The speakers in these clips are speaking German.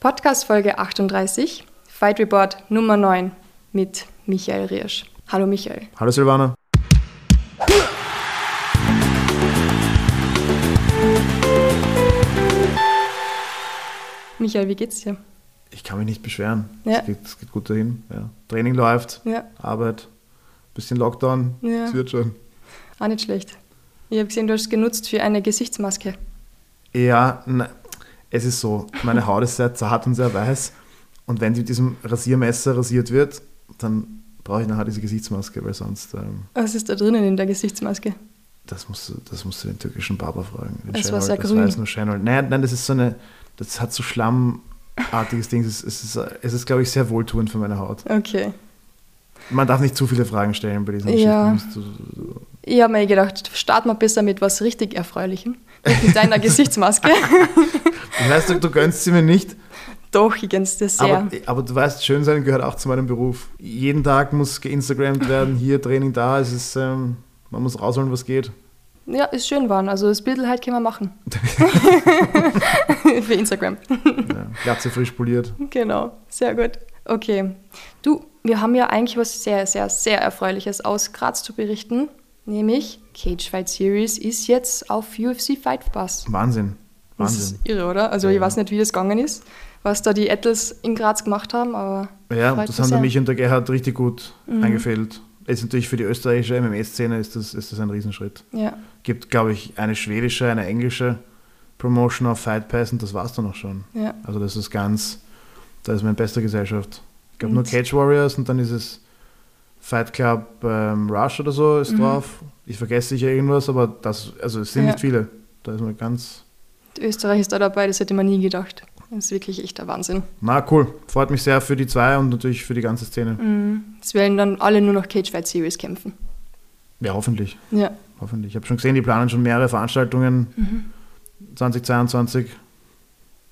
Podcast Folge 38, Fight Report Nummer 9 mit Michael Riersch. Hallo Michael. Hallo Silvana. Michael, wie geht's dir? Ich kann mich nicht beschweren. Ja. Es, geht, es geht gut dahin. Ja. Training läuft, Ja, Arbeit, bisschen Lockdown. Ja. Es wird schon. auch nicht schlecht. Ich habe gesehen, du hast es genutzt für eine Gesichtsmaske. Ja, na, es ist so. Meine Haut ist sehr zart und sehr weiß. Und wenn die mit diesem Rasiermesser rasiert wird, dann brauche ich nachher diese Gesichtsmaske, weil sonst, ähm, Was ist da drinnen in der Gesichtsmaske? das musst, du, das musst du den türkischen Barber fragen. Den Es war sehr das grün. weiß nur Şenol. Nein, nein, das ist so eine, das hat so schlammartiges Ding. Es ist, es ist, es ist glaube ich, sehr wohltuend für meine Haut. Okay. Man darf nicht zu viele Fragen stellen bei diesen Ja. Geschichten. Ich habe mir gedacht, starten wir besser mit was richtig Erfreulichem. Mit deiner Gesichtsmaske. Ich weiß, du, du gönnst sie mir nicht, Doch, ich gönn's dir sehr. aber, aber du weißt, schön sein gehört auch zu meinem Beruf. Jeden Tag muss geinstagrammt werden, hier Training, da. Es ist, ähm, man muss rausholen, was geht. Ja, ist schön waren. Also das Bild halt können wir machen. Für Instagram. Ja, Glatze frisch poliert. Genau, sehr gut. Okay. Du, wir haben ja eigentlich was sehr, sehr, sehr Erfreuliches aus Graz zu berichten. Nämlich Cage Fight Series ist jetzt auf UFC Fight Pass. Wahnsinn. Das Wahnsinn. ist irre, oder? Also Ja, ich weiß nicht, wie das gegangen ist, was da die Ettels in Graz gemacht haben, aber Ja, das haben der. Mhm. Mich und der Gerhard richtig gut eingefädelt. Ist natürlich für die österreichische MMA-Szene ist das, ist das ein Riesenschritt. ja. Gibt, glaube ich, eine schwedische, eine englische Promotion auf Fight Pass und das war's dann auch schon. Ja. Also das ist ganz, da ist man in bester Gesellschaft. Ich glaube nur Cage Warriors und dann ist es Fight Club ähm, Rush oder so ist Mhm. drauf. Ich vergesse sicher irgendwas, aber das, also es sind Ja. nicht viele. Da ist man ganz, Österreich ist da dabei, das hätte man nie gedacht. Das ist wirklich echt der Wahnsinn. na cool. Freut mich sehr für die zwei und natürlich für die ganze Szene. Mhm. Es werden dann alle nur noch Cage Fight Series kämpfen. Ja, hoffentlich. Ja. Hoffentlich. Ich habe schon gesehen, die planen schon mehrere Veranstaltungen Mhm. 2022.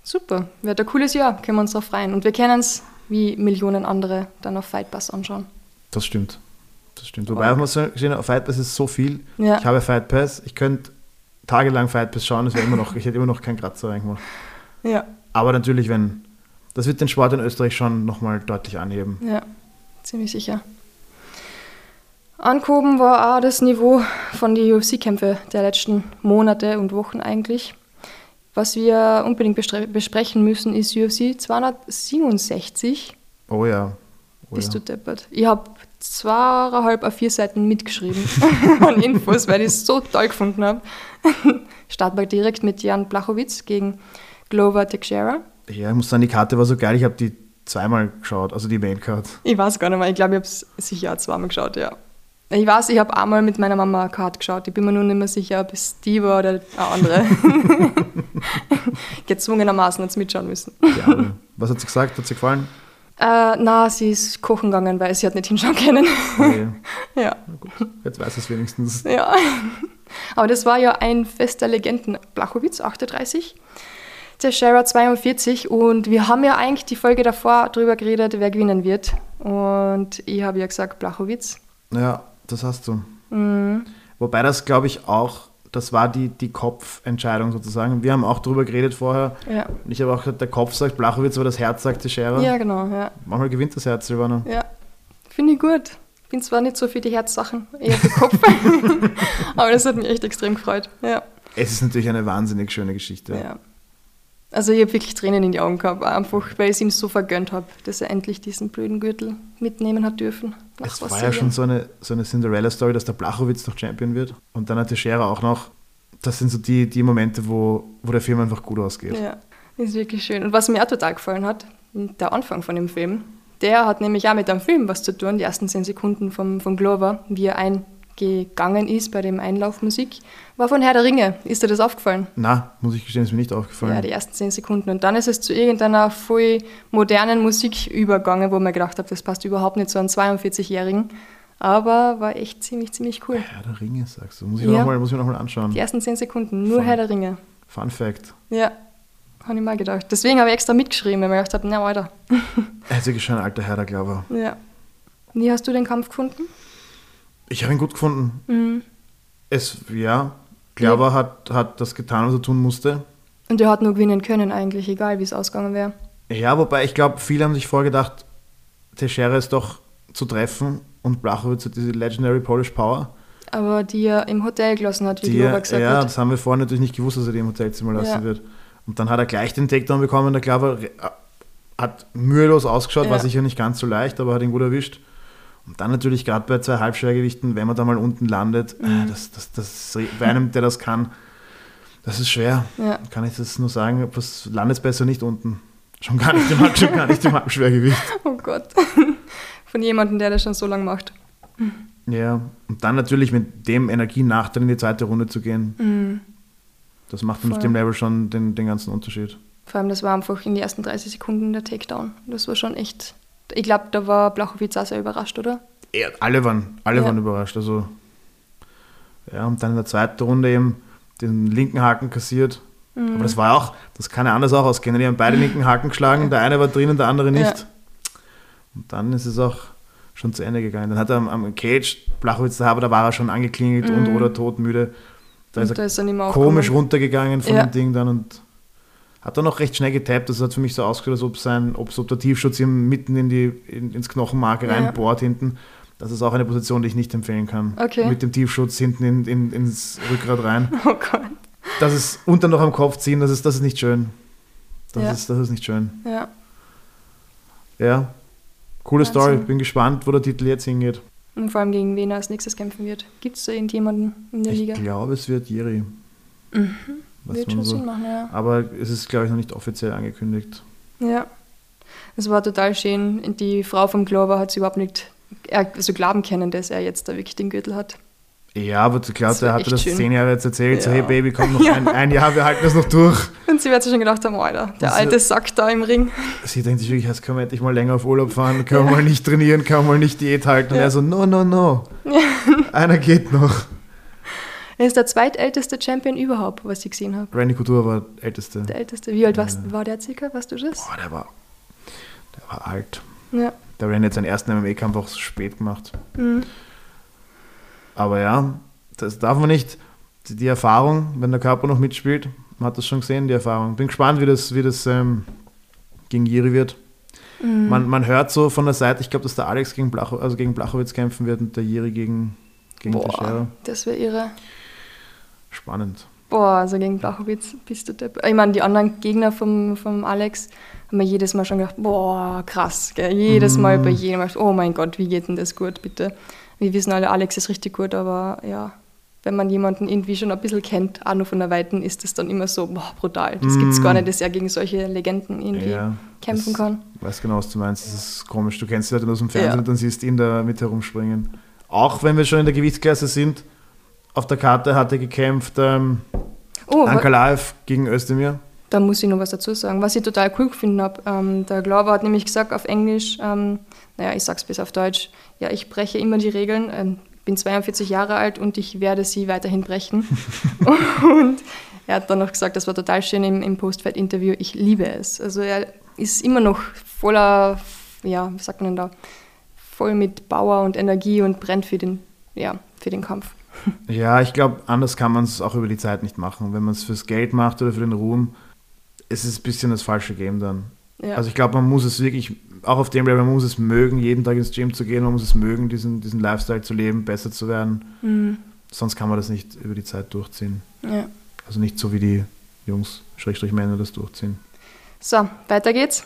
Super, wird ein cooles Jahr, können wir uns darauf freuen. Und wir können es wie Millionen andere dann auf Fight Pass anschauen. Das stimmt. Das stimmt. Wobei auf man gesehen hat, Fight Pass ist so viel. Ja. Ich habe Fight Pass. Ich könnte tagelang Fight Pass schauen. Das immer noch, ich hätte immer noch keinen Kratzer reingemacht. Ja, Aber natürlich, wenn, das wird den Sport in Österreich schon nochmal deutlich anheben. ja, ziemlich sicher. Angehoben war auch das Niveau von den UFC-Kämpfe der letzten Monate und Wochen eigentlich. Was wir unbedingt besprechen müssen, ist UFC 267. Oh ja. Oh Bist ja. du deppert. Ich habe zweieinhalb auf vier Seiten mitgeschrieben an Infos, weil ich es so toll gefunden habe. Starten wir direkt mit Jan Blachowitz gegen Glover Teixeira. ja, ich muss sagen, die Karte war so geil. Ich habe die zweimal geschaut, also die Main Card. Ich weiß gar nicht mehr, ich glaube, ich habe es sicher auch zweimal geschaut, ja. Ich weiß, ich habe einmal mit meiner Mama eine Karte geschaut. Ich bin mir nur nicht mehr sicher, ob es die war oder eine andere. Gezwungenermaßen jetzt mitschauen müssen. Ja, aber was hat sie gesagt? Hat sie gefallen? Äh, na, sie ist kochen gegangen, weil sie hat nicht hinschauen können. Okay. ja. Na gut, jetzt weiß es wenigstens. Ja. Aber das war ja ein Fest der Legenden. Blachowitz, 38. Teixeira 42 und wir haben ja eigentlich die Folge davor darüber geredet, wer gewinnen wird. Und ich habe ja gesagt Blachowitz. Ja, das hast du. Mhm. Wobei das, glaube ich, auch, das war die, die Kopfentscheidung sozusagen. Wir haben auch darüber geredet vorher. Ja. Ich habe auch gesagt, der Kopf sagt Blachowitz, aber das Herz sagt Teixeira. ja, genau. Ja, Manchmal gewinnt das Herz, Silvana. ja. finde ich gut. Bin zwar nicht so für die Herzsachen, eher für Kopf. Aber das hat mich echt extrem gefreut. Ja. Es ist natürlich eine wahnsinnig schöne Geschichte. ja. Also ich habe wirklich Tränen in die Augen gehabt, einfach weil ich es ihm so vergönnt habe, dass er endlich diesen blöden Gürtel mitnehmen hat dürfen. Nach Es war ja schon so eine, so eine Cinderella-Story, dass der Blachowitz noch Champion wird. Und dann hat Teixeira auch noch. Das sind so die, die Momente, wo, wo der Film einfach gut ausgeht. Ja, ist wirklich schön. Und was mir auch total gefallen hat, der Anfang von dem Film, der hat nämlich auch mit dem Film was zu tun, die ersten zehn Sekunden vom, vom Glover, wie er eingegangen ist bei dem Einlaufmusik, war von Herr der Ringe. Ist dir das aufgefallen? Na, muss ich gestehen, ist mir nicht aufgefallen. Ja, die ersten zehn Sekunden. Und dann ist es zu irgendeiner voll modernen Musik übergegangen, wo man gedacht habe, das passt überhaupt nicht zu einem 42-Jährigen. Aber war echt ziemlich, ziemlich cool. Herr der Ringe, sagst du. Muss ich Ja. mir noch mal- ich nochmal anschauen. Die ersten zehn Sekunden, nur Voll. Herr der Ringe. Fun Fact. Ja, habe ich mal gedacht. Deswegen habe ich extra mitgeschrieben, weil ich mir gedacht habe, na, Alter. Er ist wirklich schon ein alter Herr, der Glauber. Ja. Wie hast du den Kampf gefunden? Ich habe ihn gut gefunden. Mhm. Es, ja, Glauber hat, hat das getan, was er tun musste. Und er hat nur gewinnen können eigentlich, egal wie es ausgegangen wäre. Ja, wobei ich glaube, viele haben sich vorgedacht, Teixeira ist doch zu treffen und Blachowitz hat diese Legendary Polish Power. Aber die er im Hotel gelassen hat, wie Die, Glover gesagt ja, hat. das haben wir vorher natürlich nicht gewusst, dass er die im Hotelzimmer lassen Ja. wird. Und dann hat er gleich den Takedown bekommen. Der Glover re- hat mühelos ausgeschaut, war Ja. sicher nicht ganz so leicht, aber hat ihn gut erwischt. Und dann natürlich gerade bei zwei Halbschwergewichten, wenn man da mal unten landet, Mhm. äh, das, das, das, bei einem, der das kann, das ist schwer. Ja. Kann ich das nur sagen, was landet besser nicht unten. Schon gar nicht im, Halb- schon gar nicht im Halbschwergewicht. Oh Gott. Von jemandem, der das schon so lange macht. Ja, und dann natürlich mit dem Energienachteil in die zweite Runde zu gehen, Mhm. das macht dann auf dem Level schon den, den ganzen Unterschied. Vor allem, das war einfach in den ersten 30 Sekunden der Takedown. Das war schon echt. Ich glaube, da war Blachowitz auch sehr überrascht, oder? Ja, alle waren, alle Ja. waren überrascht. Also, ja, und dann in der zweiten Runde eben den linken Haken kassiert. Mhm. Aber das war auch, das kann ja anders auch ausgehen. Die haben beide linken Haken geschlagen, der eine war drinnen, der andere nicht. Ja. Und dann ist es auch schon zu Ende gegangen. Dann hat er am, am Cage, Blachowitz da, aber da war er schon angeklingelt und Mhm. oder todmüde. Da Und ist da er ist er nicht mehr komisch runtergegangen von Ja. dem Ding dann und hat dann auch recht schnell getappt. Das hat für mich so ausgeschaut, als ob, sein, ob, ob der Tiefschutz ihm mitten in die, in, ins Knochenmark Ja. reinbohrt hinten. Das ist auch eine Position, die ich nicht empfehlen kann. Okay. Mit dem Tiefschutz hinten in, in, ins Rückgrat rein. Oh Gott. Das ist unter noch am Kopf ziehen, das ist, das ist nicht schön. Das, Ja. ist, das ist nicht schön. Ja. Ja, coole Wahnsinn. Story. Bin gespannt, wo der Titel jetzt hingeht. Und vor allem gegen wen er als nächstes kämpfen wird. Gibt es da irgendjemanden in der Ich Liga? glaube, es wird Jiri. Mhm. Was Wird schon so- Sinn machen, ja. Aber es ist, glaube ich, noch nicht offiziell angekündigt. Ja. Es war total schön. Die Frau vom Glover hat es überhaupt nicht er- also glauben können, dass er jetzt da wirklich den Gürtel hat. Ja, aber wär der hatte echt das schön. zehn Jahre jetzt erzählt. So, Ja. hey Baby, komm noch ein, ein Jahr, wir halten das noch durch. Und sie wird sich schon gedacht haben, Alter, der Das- alte Sack da im Ring. Sie denkt sich wirklich, jetzt können wir endlich mal länger auf Urlaub fahren, können wir mal nicht trainieren, können wir mal nicht Diät halten. Und Ja. er so, no, no, no. Einer geht noch. Er ist der zweitälteste Champion überhaupt, was ich gesehen habe. Randy Couture war der Älteste. Der älteste. Wie alt warst, war der circa? Weißt du das? Boah, der war, der war alt. Ja. Der Randy hat seinen ersten MMA-Kampf auch so spät gemacht. Mhm. Aber ja, das darf man nicht. Die, die Erfahrung, wenn der Körper noch mitspielt, man hat das schon gesehen, die Erfahrung. Bin gespannt, wie das, wie das ähm, gegen Jiri wird. Mhm. Man, man hört so von der Seite, ich glaube, dass der Alex gegen, Blacho, also gegen Blachowitz kämpfen wird und der Jiri gegen, gegen. Boah, das wäre irre. Spannend. Boah, also gegen Blachowitz bist du depp. Ich meine, die anderen Gegner vom, vom Alex haben wir jedes Mal schon gedacht, boah, krass. Gell? Jedes Mal Mhm. bei jedem Mal, oh mein Gott, wie geht denn das gut, bitte. Wir wissen alle, Alex ist richtig gut, aber ja, wenn man jemanden irgendwie schon ein bisschen kennt, auch nur von der Weiten, ist das dann immer so, boah, brutal. Das gibt's gar Mhm. nicht, dass er gegen solche Legenden irgendwie Ja, kämpfen das- kann. Ich weiß genau, was du meinst. Das ist komisch. Du kennst die Leute aus dem Fernsehen Ja. und dann siehst du ihn da mit herumspringen. Auch wenn wir schon in der Gewichtsklasse sind, auf der Karte hat er gekämpft ähm, Oh, Ankalaev gegen Özdemir. Da muss ich noch was dazu sagen. Was ich total cool gefunden habe, ähm, der Glauber hat nämlich gesagt auf Englisch, ähm, naja, ich sag's bis auf Deutsch, ja, ich breche immer die Regeln, ähm, bin 42 Jahre alt und ich werde sie weiterhin brechen. und er hat dann noch gesagt, das war total schön im, im Post-Fight-Interview, ich liebe es. Also er ist immer noch voller, ja, wie sagt man denn da, voll mit Power und Energie und brennt für den, ja, für den Kampf. Ja, ich glaube, anders kann man es auch über die Zeit nicht machen. Wenn man es fürs Geld macht oder für den Ruhm, ist es ein bisschen das falsche Game dann. Ja. Also ich glaube, man muss es wirklich, auch auf dem Level, man muss es mögen, jeden Tag ins Gym zu gehen, man muss es mögen, diesen, diesen Lifestyle zu leben, besser zu werden. Mhm. Sonst kann man das nicht über die Zeit durchziehen. ja. Also nicht so wie die Jungs, Schrägstrich Männer, das durchziehen. So, weiter geht's.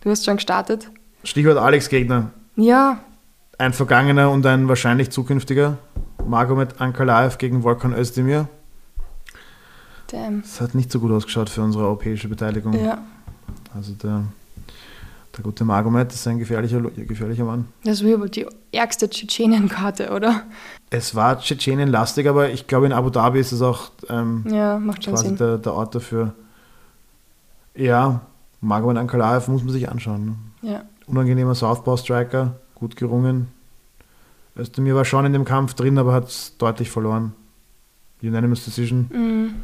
Du hast schon gestartet. Stichwort Alex Gegner. Ja, Ein vergangener und ein wahrscheinlich zukünftiger. Magomed Ankalaev gegen Volkan Özdemir. damn. Das hat nicht so gut ausgeschaut für unsere europäische Beteiligung. Ja. Also der, der gute Magomed ist ein gefährlicher, gefährlicher Mann. Das war wohl die ärgste Tschetschenienkarte, oder? Es war Tschetschenien-lastig, aber ich glaube in Abu Dhabi ist es auch ähm, Ja, quasi der, der Ort dafür. Ja, Magomed Ankalaev muss man sich anschauen. Ne? Ja. Unangenehmer Southpaw-Striker, gut gerungen. Özdemir war schon in dem Kampf drin, aber hat es deutlich verloren. Unanimous Decision, Mhm.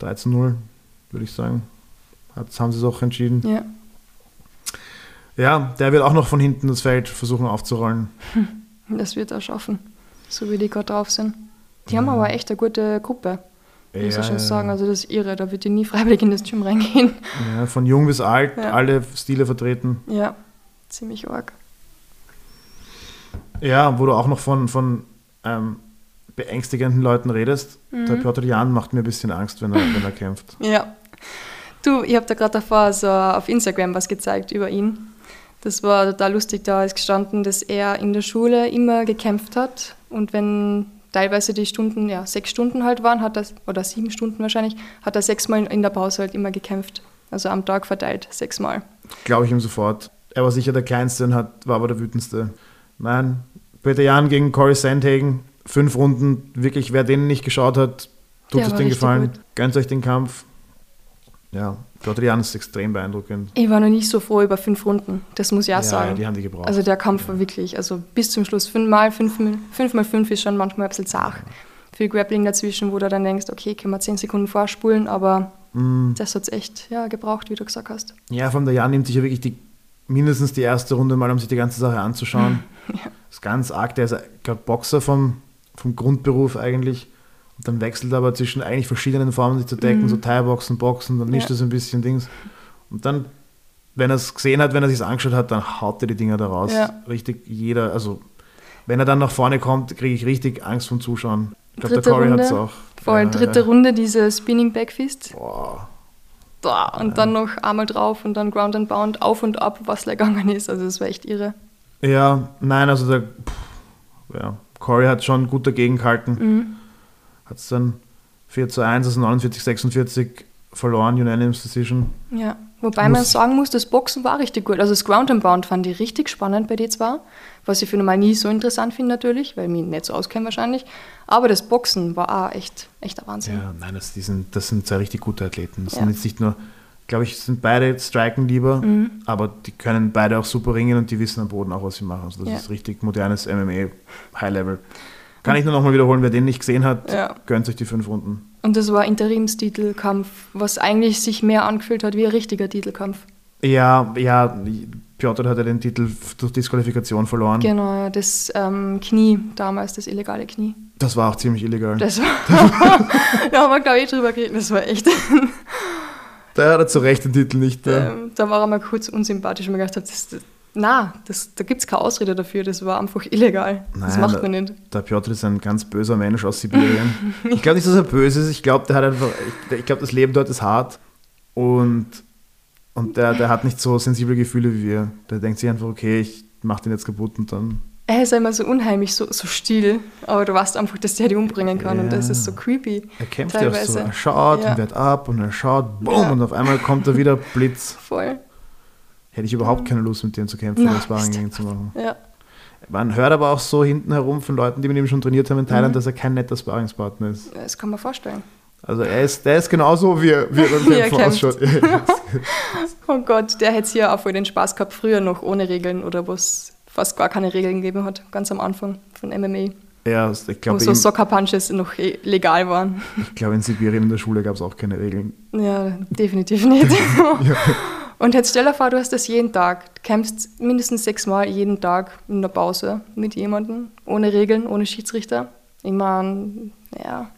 13-0, würde ich sagen. Jetzt haben sie es auch entschieden. Ja. Ja, der wird auch noch von hinten das Feld versuchen aufzurollen. Das wird er schaffen. So wie die gerade drauf sind. Die haben aber echt eine gute Gruppe. muss Ja, ich schon ja, sagen. ja. Also das ist irre, da würde ich nie freiwillig in das Gym reingehen. Ja, von jung bis alt, Ja. alle Stile vertreten. Ja, ziemlich arg. Ja, wo du auch noch von, von ähm, beängstigenden Leuten redest. Der Mhm. Piotr Jan macht mir ein bisschen Angst, wenn er, wenn er kämpft. Ja. Du, ich habe da gerade davor so auf Instagram was gezeigt über ihn. Das war total lustig, da ist gestanden, dass er in der Schule immer gekämpft hat und wenn teilweise die Stunden, ja, sechs Stunden halt waren, hat er, oder sieben Stunden wahrscheinlich, hat er sechsmal in der Pause halt immer gekämpft. Also am Tag verteilt, sechsmal. Glaube ich ihm sofort. Er war sicher der Kleinste und hat, war aber der Wütendste. Nein, Peter Jan gegen Corey Sandhagen, fünf Runden. Wirklich, wer den nicht geschaut hat, tut Der es den Gefallen. gut. Gönnt euch den Kampf. Ja, Piotr Jan ist extrem beeindruckend. Ich war noch nicht so froh über fünf Runden, das muss ich auch ja, sagen. die haben die gebraucht. Also der Kampf war wirklich, also bis zum Schluss fünfmal, fünf, fünfmal fünf ist schon manchmal ein bisschen zart. Viel Grappling dazwischen, wo du dann denkst, okay, können wir zehn Sekunden vorspulen, aber Mm, das hat es echt ja, gebraucht, wie du gesagt hast. ja, von der Jan nimmt sich ja wirklich die, mindestens die erste Runde mal, um sich die ganze Sache anzuschauen. Ist ganz arg. Der ist, glaube Boxer vom, vom Grundberuf eigentlich. Und dann wechselt er aber zwischen eigentlich verschiedenen Formen, sich zu decken, Mhm. so Thai-Boxen, Boxen, dann mischt Ja. er so ein bisschen Dings. Und dann, wenn er es gesehen hat, wenn er sich angeschaut hat, dann haut er die Dinger da raus. Ja. Richtig jeder, also wenn er dann nach vorne kommt, kriege ich richtig Angst vom Zuschauen. Ich glaube, der Dritte Corey hat es Runde. auch. Voll, Ja, dritte ja. Runde, diese Spinning Backfist. Boah. Da, und dann noch einmal drauf und dann Ground and Bound, auf und ab, was da gegangen ist. Also das war echt irre. Ja, nein, also der pff, ja, Corey hat schon gut dagegen gehalten. Mhm. Hat es dann 4 zu 1, also 49, 46 verloren, Unanimous Decision. Ja, wobei man Muss- sagen muss, das Boxen war richtig gut. Also das Ground and Bound fand ich richtig spannend bei die zwei, was ich für normal nie so interessant finde natürlich, weil ich mich nicht so auskenne wahrscheinlich. Aber das Boxen war auch echt, echt ein Wahnsinn. Ja, nein, das, sind, das sind zwei richtig gute Athleten. Das Ja. sind jetzt nicht nur, glaube ich, sind beide striken lieber, Mhm. aber die können beide auch super ringen und die wissen am Boden auch, was sie machen. Also das Ja. ist richtig modernes MMA, High Level. Kann ich nur nochmal wiederholen, wer den nicht gesehen hat, Ja. gönnt euch die fünf Runden. Und das war Interimstitelkampf, was eigentlich sich mehr angefühlt hat wie ein richtiger Titelkampf. Ja, ja, Piotr hat ja den Titel durch Disqualifikation verloren. Genau, das ähm, Knie damals, das illegale Knie. Das war auch ziemlich illegal. Das war, da haben wir glaube ich drüber geredet, das war echt, Da hat er zu Recht den Titel nicht. Ja. ähm, da war er mal kurz unsympathisch und mir gedacht, das, das, na, das, da gibt es keine Ausrede dafür, das war einfach illegal. das Nein, macht da- man nicht. Der Piotr ist ein ganz böser Mensch aus Sibirien. ich glaube nicht, dass er böse ist. Ich glaube, der hat einfach, ich, ich glaube, das Leben dort ist hart und, und der, der hat nicht so sensible Gefühle wie wir. Der denkt sich einfach, okay, ich mache den jetzt kaputt und dann. Er ist immer so unheimlich, so, so still, aber du weißt einfach, dass der die umbringen kann und das Ja. ist so creepy. Er kämpft ja auch so. Teilweise. Er schaut Ja. und wehrt ab und er schaut, boom, Ja. und auf einmal kommt da wieder Blitz. Voll, Hätte ich überhaupt keine Lust, mit dem zu kämpfen Sparring ist gegen zu machen. ja. Man hört aber auch so hinten herum von Leuten, die mit ihm schon trainiert haben in Thailand, Mhm. dass er kein netter Sparringspartner ist. Das kann man vorstellen. Also er ist, der ist genauso, wie er, wie er beim er Kämpfen ausschaut. Oh Gott, der hätte hier auch voll den Spaß gehabt, früher noch ohne Regeln oder wo es fast gar keine Regeln gegeben hat, ganz am Anfang von MMA. Ja, ich Wo glaube, so Soccer Punches noch eh legal waren. ich glaube, in Sibirien in der Schule gab es auch keine Regeln. Ja, definitiv nicht. Ja. Und jetzt stell dir vor, du hast das jeden Tag. Du kämpfst mindestens sechsmal jeden Tag in der Pause mit jemandem, ohne Regeln, ohne Schiedsrichter. Ich meine, ja,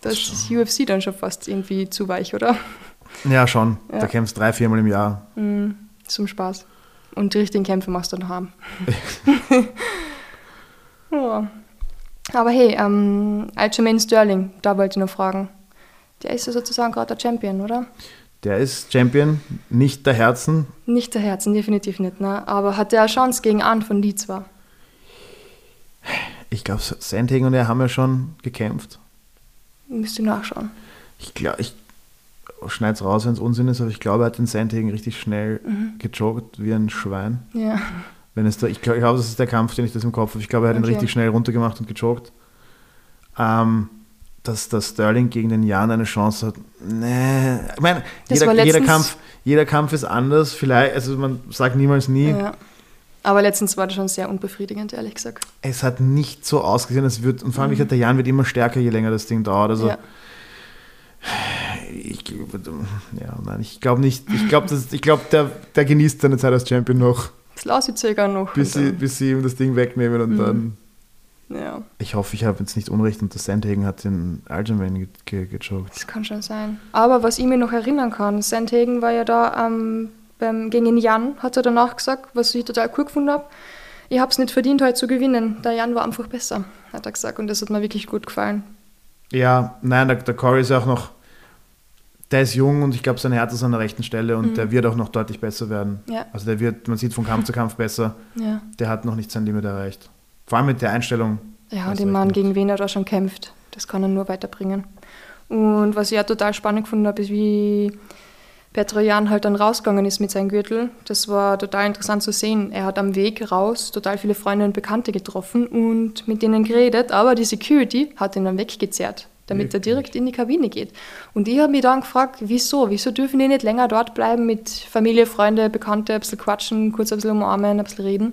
das ist UFC dann schon fast irgendwie zu weich, oder? Ja, schon. Ja. Da kämpfst drei, viermal im Jahr. Mhm, zum Spaß. Und die richtigen Kämpfe machst du dann haben. ja. Aber hey, ähm, Aljamain Sterling, da wollte ich noch fragen. Der ist ja sozusagen gerade der Champion, oder? Der ist Champion, nicht der Herzen. Nicht der Herzen, definitiv nicht, ne? Aber hat der eine Chance gegen an von die zwar? Ich glaube, Sandhagen und er haben ja schon gekämpft. Müsst ihr nachschauen. Ich glaube, ich schneide es raus, wenn es Unsinn ist, aber ich glaube, er hat den Sandhagen richtig schnell Mhm. gejoggt wie ein Schwein. Ja. Wenn es da, ich glaube, glaub, das ist der Kampf, den ich das im Kopf habe. Ich glaube, er hat ihn Okay. richtig schnell runtergemacht und gejoggt. Ähm, dass, dass Sterling gegen den Jan eine Chance hat. Nee. Ich meine, jeder, jeder, Kampf, jeder Kampf ist anders. Vielleicht, also man sagt niemals nie. ja. Aber letztens war das schon sehr unbefriedigend, ehrlich gesagt. Es hat nicht so ausgesehen, es wird, und vor allem, ich der Jan wird immer stärker, je länger das Ding dauert. Also, Mhm. ja. Ich, ja, nein, ich glaube nicht. Ich glaube, glaub, der, der genießt seine Zeit als Champion noch, Das Lausi-Zögern noch. bis sie, bis sie ihm das Ding wegnehmen und Mhm. dann. Ja, Ich hoffe, ich habe jetzt nicht Unrecht und der Sandhagen hat den Aljamain ge ge gechoked. das kann schon sein. Aber was ich mir noch erinnern kann, Sandhagen war ja da ähm, beim, gegen den Jan, hat er danach gesagt, was ich total cool gefunden habe. Ich habe es nicht verdient, heute zu gewinnen. Der Jan war einfach besser, hat er gesagt. Und das hat mir wirklich gut gefallen. Ja, nein, der, der Corey ist auch noch, der ist jung und ich glaube, sein Herz ist an der rechten Stelle und der wird auch noch deutlich besser werden. Ja. Also der wird, man sieht von Kampf zu Kampf besser, Ja, der hat noch nicht sein Limit erreicht. Vor allem mit der Einstellung. ja und den recht Mann, gegen wen er da schon kämpft, das kann er nur weiterbringen. Und was ich auch total spannend gefunden habe, ist, wie Petrojan halt dann rausgegangen ist mit seinem Gürtel. Das war total interessant zu sehen. Er hat am Weg raus total viele Freunde und Bekannte getroffen und mit denen geredet, aber die Security hat ihn dann weggezerrt, damit er direkt in die Kabine geht. Und ich habe mich dann gefragt, wieso? Wieso dürfen die nicht länger dort bleiben mit Familie, Freunde, Bekannte, ein bisschen quatschen, kurz ein bisschen umarmen, ein bisschen reden?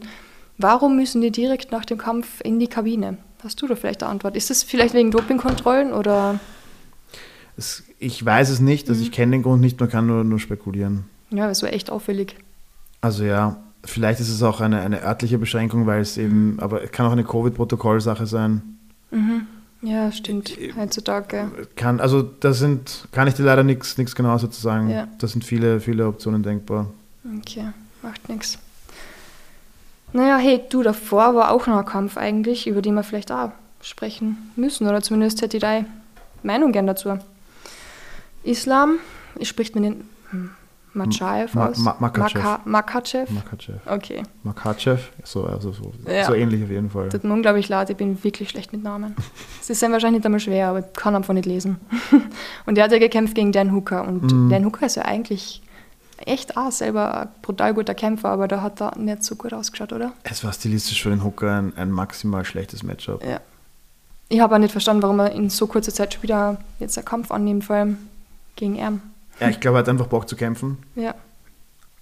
Warum müssen die direkt nach dem Kampf in die Kabine? Hast du da vielleicht eine Antwort? Ist das vielleicht wegen Dopingkontrollen oder? Es, ich weiß es nicht, also ich kenne den Grund nicht, man kann nur, nur spekulieren. Ja, das war echt auffällig. Also ja, vielleicht ist es auch eine, eine örtliche Beschränkung, weil es eben, aber es kann auch eine Covid-Protokoll-Sache sein. Ja, stimmt. Heutzutage. Kann, also da sind, kann ich dir leider nichts genau dazu sagen. Ja. Da sind viele, viele Optionen denkbar. Okay, macht nichts. Naja, hey, du, davor war auch noch ein Kampf eigentlich, über den wir vielleicht auch sprechen müssen, oder zumindest hätte ich deine Meinung gern dazu. Islam, ich spricht man den hm, Machaev Ma- aus? Ma- Makachev. Maka- Makachev? Makachev. Okay, Makachev, so, also so, Ja. so ähnlich auf jeden Fall. tut mir unglaublich leid, ich bin wirklich schlecht mit Namen. Es ist wahrscheinlich nicht einmal schwer, aber ich kann einfach nicht lesen. und er hat ja gekämpft gegen Dan Hooker und Mhm. Dan Hooker ist ja eigentlich echt auch selber ein brutal guter Kämpfer, aber da hat er nicht so gut ausgeschaut, oder? Es war stilistisch für den Hooker ein, ein maximal schlechtes Matchup. Ja. Ich habe auch nicht verstanden, warum er in so kurzer Zeit schon wieder jetzt einen Kampf annimmt, vor allem gegen ihn. Ja, ich glaube, er hat einfach Bock zu kämpfen, Ja.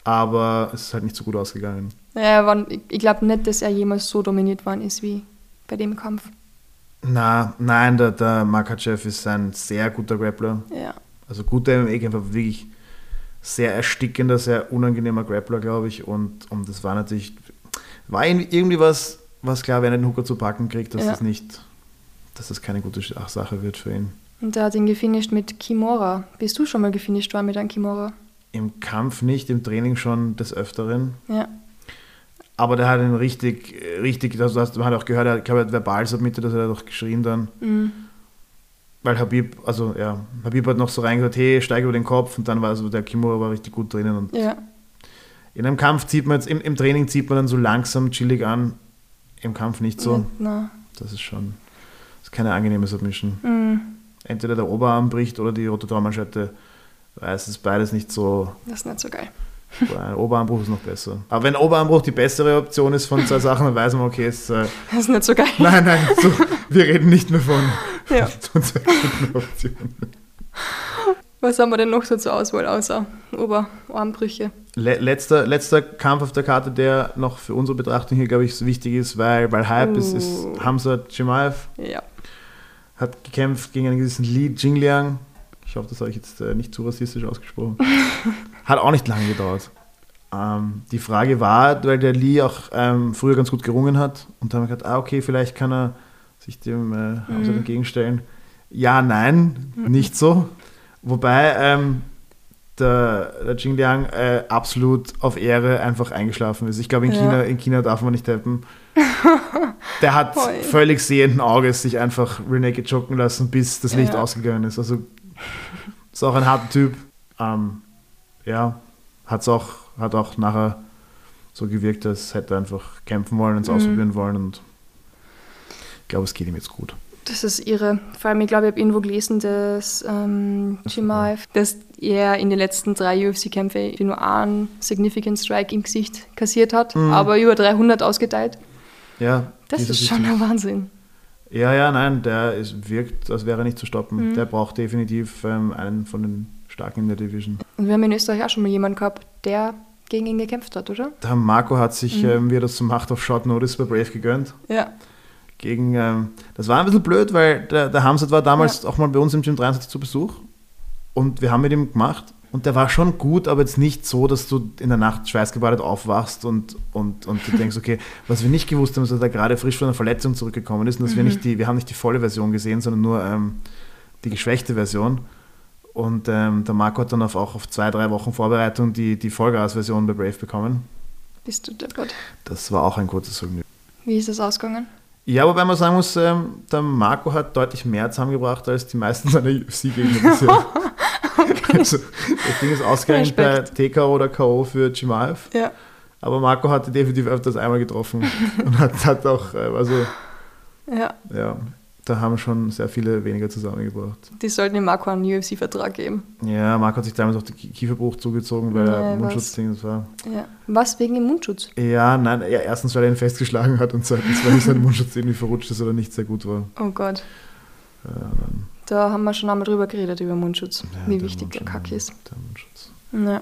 aber es ist halt nicht so gut ausgegangen. Ja, er war, ich ich glaube nicht, dass er jemals so dominiert worden ist wie bei dem Kampf. Na, nein, der, der Makachev ist ein sehr guter Grappler. Ja. Also guter MMA-Kämpfer, wirklich sehr erstickender, sehr unangenehmer Grappler, glaube ich. Und, und das war natürlich, war irgendwie was, was klar, wenn er den Hooker zu packen kriegt, dass Ja. das nicht, dass das keine gute Sache wird für ihn. Und er hat ihn gefinisht mit Kimura. Bist du schon mal gefinisht worden mit einem Kimura? Im Kampf nicht, im Training schon des Öfteren. Ja. Aber der hat ihn richtig, richtig, also hast, man hat auch gehört, er, glaube, hat verbal submitted, das hat er doch geschrien dann. Mhm. Weil Habib, also ja, Habib hat noch so reingesagt, hey, steig über den Kopf und dann war also der Kimura war richtig gut drinnen und Ja. in einem Kampf zieht man jetzt, im, im Training zieht man dann so langsam, chillig an, im Kampf nicht so. Ja, na. Das ist schon, das ist keine angenehme Submission. Mhm. Entweder der Oberarm bricht oder die Rotatormanschette, es ist beides nicht so, Das ist nicht so geil. ein Oberarmbruch ist noch besser. Aber wenn Oberarmbruch die bessere Option ist von zwei Sachen, dann weiß man, okay, ist, äh, Das ist nicht so geil. nein, nein, so, wir reden nicht mehr von, Ja. von zwei guten Optionen. Was haben wir denn noch so zur Auswahl außer Oberarmbrüche? Le letzter, letzter Kampf auf der Karte, der noch für unsere Betrachtung hier, glaube ich, so wichtig ist, weil, weil Hype ist, ist Uh. Hamza Chimaev, Ja. Hat gekämpft gegen einen gewissen Li Jingliang. Ich hoffe, das habe ich jetzt äh, nicht zu rassistisch ausgesprochen. hat auch nicht lange gedauert. Ähm, die Frage war, weil der Li auch ähm, früher ganz gut gerungen hat und dann haben wir gedacht, ah, okay, vielleicht kann er sich dem äh, Mhm. entgegenstellen. Ja, nein, nicht so. Wobei ähm, der, der Jingliang äh, absolut auf Ehre einfach eingeschlafen ist. Ich glaube, in, Ja. China, in China darf man nicht tappen. Der hat Oi. völlig sehenden Auges sich einfach renaked jocken lassen, bis das Licht Ja. ausgegangen ist. Also ist auch ein harter Typ. Ähm, ja, hat's auch, hat auch nachher so gewirkt, als hätte er einfach kämpfen wollen und es Mhm. ausprobieren wollen. Und ich glaube, es geht ihm jetzt gut. Das ist irre. Vor allem, ich glaube, ich habe irgendwo gelesen, dass ähm, Chimaev, dass er in den letzten drei UFC-Kämpfen nur einen Significant Strike im Gesicht kassiert hat, Mhm. aber über 300 ausgeteilt. Ja, Das ist schon ein Wahnsinn. Ja, ja, nein, der ist, wirkt, als wäre er nicht zu stoppen. Mhm. Der braucht definitiv ähm, einen von den Starken in der Division. Und wir haben in Österreich auch schon mal jemanden gehabt, der gegen ihn gekämpft hat, oder? Der Marco hat sich, Mhm. ähm, wie er das zum Macht auf Short Notice bei Brave gegönnt. Ja. Gegen, ähm, das war ein bisschen blöd, weil der, der Hamzat war damals auch mal bei uns im Gym 23 zu Besuch und wir haben mit ihm gemacht Und der war schon gut, aber jetzt nicht so, dass du in der Nacht schweißgebadet aufwachst und, und, und du denkst, okay, was wir nicht gewusst haben, ist, dass er gerade frisch von einer Verletzung zurückgekommen ist und dass wir nicht die, wir haben nicht die volle Version gesehen, sondern nur ähm, die geschwächte Version. Und ähm, der Marco hat dann auf, auch auf zwei, drei Wochen Vorbereitung die, die Vollgas-Version bei Brave bekommen. Bist du deppert. Das war auch ein kurzes Vergnügen. Wie ist das ausgegangen? Ja, wobei man sagen muss, ähm, der Marco hat deutlich mehr zusammengebracht als die meisten seiner UFC-Gegner bisher. also, das Ding ist ausgegangen bei TKO oder K.O. für Chimaev. Ja. Aber Marco hatte definitiv öfters einmal getroffen und hat, hat auch, äh, also, Ja, ja, da haben schon sehr viele weniger zusammengebracht. die sollten dem Marco einen UFC-Vertrag geben. Ja, Marco hat sich damals auch den Ki- Kieferbruch zugezogen, weil er ich Mundschutzding war. Ja. Was wegen dem Mundschutz? Ja, nein, ja, erstens, weil er ihn festgeschlagen hat und zweitens, weil sein Mundschutz irgendwie verrutscht ist oder nicht sehr gut war. Oh Gott. Ja, dann, Da haben wir schon einmal drüber geredet, über Mundschutz. ja, wie der wichtig der Mundschutz- Kack ist. Der Mundschutz. Ja.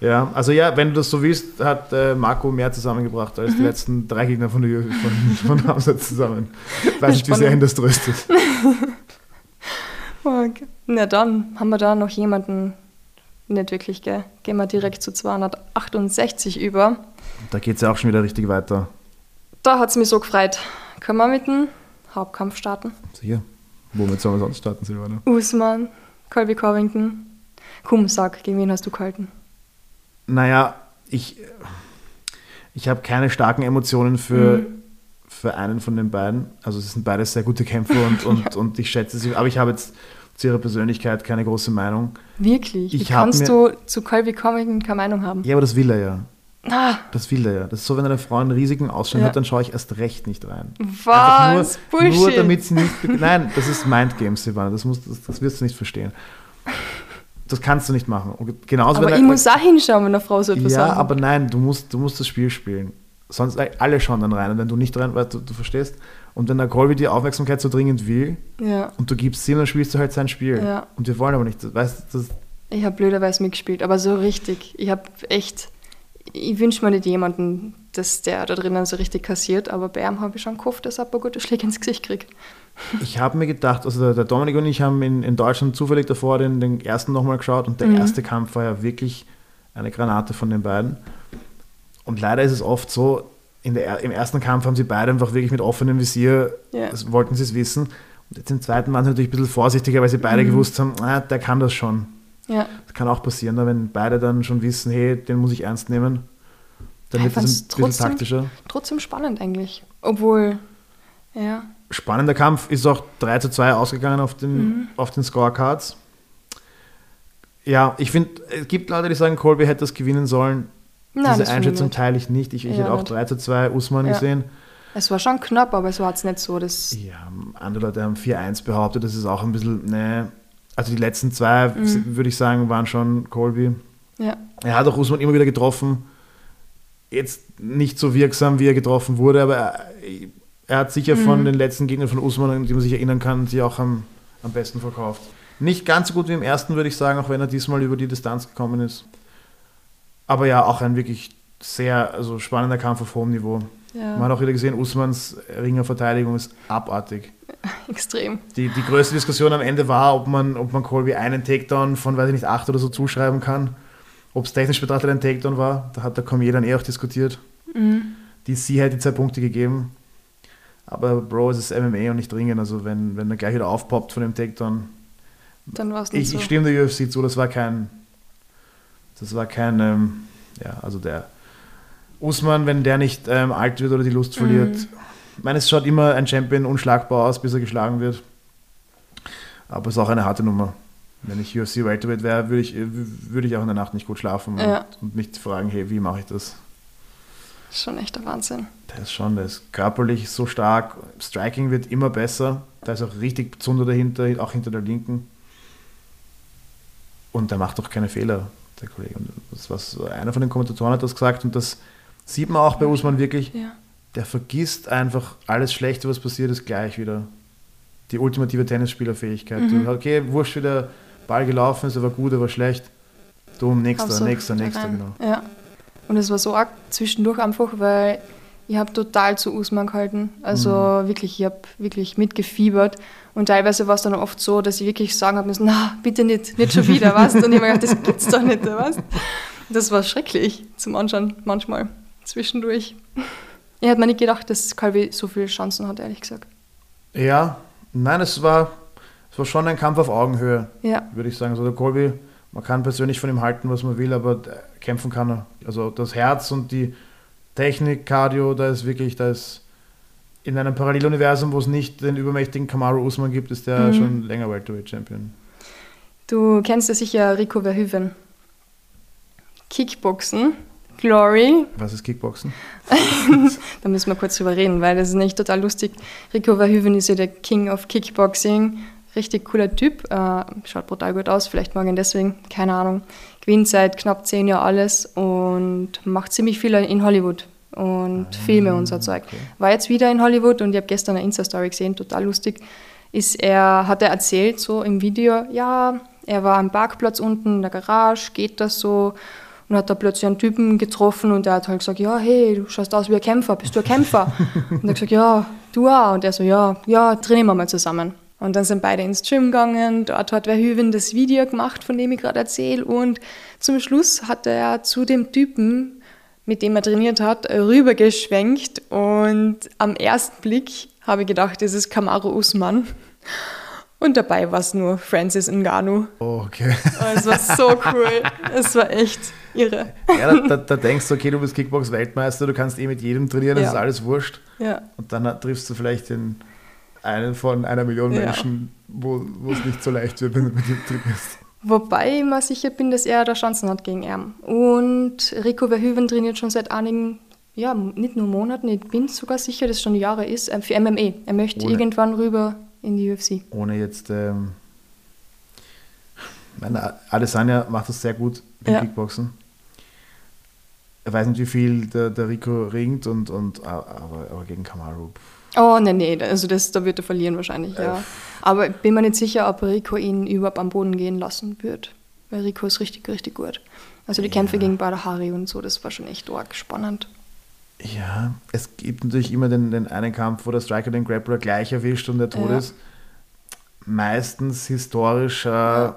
Ja, also ja, wenn du das so willst, hat äh, Marco mehr zusammengebracht als Mhm. die letzten drei Gegner von, der, von, von Hamza zusammen. Weiß nicht, wie sehr ihn das tröstet. Okay. Na dann haben wir da noch jemanden, nicht wirklich, gell? Gehen wir direkt zu 268 über. Da geht es ja auch schon wieder richtig weiter. Da hat es mich so gefreut. Können wir mit dem Hauptkampf starten? Sicher. Womit sollen wir sonst starten, Silvana? Usman, Colby Covington. Komm, sag, gegen wen hast du gehalten? Naja, ich, ich habe keine starken Emotionen für, Mhm. für einen von den beiden. Also es sind beides sehr gute Kämpfer und, und, und ich schätze sie. Aber ich habe jetzt zu ihrer Persönlichkeit keine große Meinung. Wirklich? Wie Ich hab kannst mir- du zu Colby Covington keine Meinung haben? Ja, aber das will er ja. Ah, Das will er ja. Das ist so, wenn eine Frau einen riesigen Ausschnitt Ja. hat, dann schaue ich erst recht nicht rein. was? Nur, Bullshit. nur damit sie nicht. Nein, das ist Mindgames, Silvana. Das, musst, das, das wirst du nicht verstehen. Das kannst du nicht machen. Und genauso, aber ich er- muss auch hinschauen, wenn eine Frau so etwas Ja, sagt. aber nein, du musst, du musst das Spiel spielen. Sonst alle schauen dann rein. Und wenn du nicht rein, weißt du, du verstehst. Und wenn der Colby die Aufmerksamkeit so dringend will Ja, und du gibst ihm, dann spielst du halt sein Spiel. Ja. Und wir wollen aber nicht. Weißt du, das, ich habe blöderweise mitgespielt, aber so richtig. Ich habe echt. Ich wünsche mir nicht jemanden, dass der da drinnen so richtig kassiert, aber bei ihm habe ich schon gehofft, dass er ein paar gute Schläge ins Gesicht kriegt. ich habe mir gedacht, also der, Dominik und ich haben in, in Deutschland zufällig davor den, den ersten nochmal geschaut und der Mhm. erste Kampf war ja wirklich eine Granate von den beiden. Und leider ist es oft so, der, im ersten Kampf haben sie beide einfach wirklich mit offenem Visier, das wollten sie es wissen. Und jetzt im zweiten waren sie natürlich ein bisschen vorsichtiger, weil sie beide Mhm. gewusst haben, ah, der kann das schon. Ja, Das kann auch passieren, ne, wenn beide dann schon wissen, hey, den muss ich ernst nehmen. Dann wird ich es ein bisschen trotzdem- taktischer. trotzdem spannend eigentlich. Obwohl, ja, Spannender Kampf ist auch 3 zu 2 ausgegangen auf den, Mhm. auf den Scorecards. Ja, ich finde, es gibt Leute, die sagen, Colby hätte das gewinnen sollen. Nein, Diese das ich Einschätzung nicht. teile ich nicht. Ich, ich Ja, hätte auch nicht. 3 zu 2 Usman Ja. gesehen. es war schon knapp, aber es war jetzt nicht so, dass. Ja, andere Leute haben 4-1 behauptet. Das ist auch ein bisschen, ne. Also die letzten zwei, Mhm. würde ich sagen, waren schon Colby. Ja, Er hat auch Usman immer wieder getroffen. Jetzt nicht so wirksam, wie er getroffen wurde, aber er, er hat sicher von Mhm. den letzten Gegnern von Usman, an die man sich erinnern kann, sich auch am, am besten verkauft. Nicht ganz so gut wie im ersten, würde ich sagen, auch wenn er diesmal über die Distanz gekommen ist. Aber ja, auch ein wirklich sehr also spannender Kampf auf hohem Niveau. ja, Man hat auch wieder gesehen, Usmans Ringerverteidigung ist abartig. extrem. Die, die größte Diskussion am Ende war, ob man, ob man Colby einen Takedown von, weiß ich nicht, acht oder so zuschreiben kann. Ob es technisch betrachtet ein Takedown war. Da hat der Cormier dann eh auch diskutiert. Mhm. Die sie hätte zwei Punkte gegeben. Aber Bro, es ist MMA und nicht Ringen. Also wenn, wenn er gleich wieder aufpoppt von dem Takedown. Dann war es nicht Ich, so. ich stimme der UFC zu, das war kein. Das war kein. Ähm, ja, also der Usman, wenn der nicht ähm, alt wird oder die Lust verliert. Mhm. Ich meine, es schaut immer ein Champion unschlagbar aus, bis er geschlagen wird. Aber es ist auch eine harte Nummer. Wenn ich UFC Welterweight wäre, würde ich, würde ich auch in der Nacht nicht gut schlafen Ja. und, und mich fragen, hey, wie mache ich das? Schon echt der Wahnsinn. Der ist schon, der ist körperlich so stark. Striking wird immer besser. Da ist auch richtig Zunder dahinter, auch hinter der Linken. Und der macht auch keine Fehler, der Kollege. Und das was einer von den Kommentatoren hat das gesagt und das sieht man auch bei Usman wirklich. Ja. Der vergisst einfach alles Schlechte, was passiert ist, gleich wieder. Die ultimative Tennisspielerfähigkeit. Mhm. Okay, wurscht, wie der Ball gelaufen ist, er war gut, er war schlecht. Dumm, nächster, so nächster, nächster, genau. Ja. Und es war so arg zwischendurch einfach, weil Ich habe total zu Usman gehalten. Also mhm. wirklich, ich habe wirklich mitgefiebert. Und teilweise war es dann oft so, dass ich wirklich sagen habe müssen, na, bitte nicht, nicht schon wieder, was? Und ich habe gedacht, das gibt's doch nicht, was? Das war schrecklich zum Anschauen, manchmal, zwischendurch. Ich hätte mir nicht gedacht, dass Calvi so viele Chancen hat, ehrlich gesagt. Ja, nein, es war, es war schon ein Kampf auf Augenhöhe, ja. würde ich sagen. Also der Colby, man kann persönlich von ihm halten, was man will, aber kämpfen kann er. Also das Herz und die Technik, Cardio, da ist wirklich, da ist in einem Paralleluniversum, wo es nicht den übermächtigen Kamaru Usman gibt, ist der mhm. schon länger Welterweight Champion. Du kennst ja sicher Rico Verhoeven. Kickboxen, Glory. Was ist Kickboxen? da müssen wir kurz drüber reden, weil das ist nicht total lustig. Rico Verhoeven ist ja der King of Kickboxing. Richtig cooler Typ. Äh, schaut brutal gut aus, vielleicht ihn deswegen, keine Ahnung. Gewinnt seit knapp zehn Jahren alles und macht ziemlich viel in Hollywood und ah, Filme und so Zeug. Okay. War jetzt wieder in Hollywood und ich habe gestern eine Insta-Story gesehen, total lustig. Ist er, hat er erzählt, so im Video, ja, er war am Parkplatz unten in der Garage, geht das so und hat da plötzlich einen Typen getroffen und der hat halt gesagt, ja, hey, du schaust aus wie ein Kämpfer, bist du ein Kämpfer? und er hat gesagt, ja, du auch. Und er so, ja, ja, trainieren wir mal zusammen. Und dann sind beide ins Gym gegangen, dort hat Verhoeven das Video gemacht, von dem ich gerade erzähle und zum Schluss hat er zu dem Typen mit dem er trainiert hat, rübergeschwenkt und am ersten Blick habe ich gedacht, das ist Kamaru Usman. Und dabei war es nur Francis Ngannou. Oh, okay. Es war so cool. Es war echt irre. Ja, da, da, da denkst du, okay, du bist Kickbox-Weltmeister, du kannst eh mit jedem trainieren, das ja. ist alles wurscht. Ja. Und dann triffst du vielleicht den einen von einer Million Menschen, wo es nicht so leicht wird, wenn du mit ihm trainierst. Wobei ich mir sicher bin, dass er da Chancen hat gegen ihn. Und Rico Verhoeven trainiert schon seit einigen, ja, nicht nur Monaten, ich bin sogar sicher, dass es schon Jahre ist, äh, für MMA. Er möchte Ohne. irgendwann rüber in die UFC. Ohne jetzt, ähm, meine, Adesanya macht das sehr gut im ja. Kickboxen. Ich weiß nicht, wie viel der, der Rico ringt, und, und, aber, aber gegen Kamaru. Oh, nee, nee, also das, da wird er verlieren wahrscheinlich, ja. Äh. Aber ich bin mir nicht sicher, ob Rico ihn überhaupt am Boden gehen lassen wird. Weil Rico ist richtig, richtig gut. Also die ja. Kämpfe gegen Badahari und so, das war schon echt arg spannend. Ja, es gibt natürlich immer den, den einen Kampf, wo der Striker den Grappler gleich erwischt und der tot ja. ist. Meistens historischer. Ja.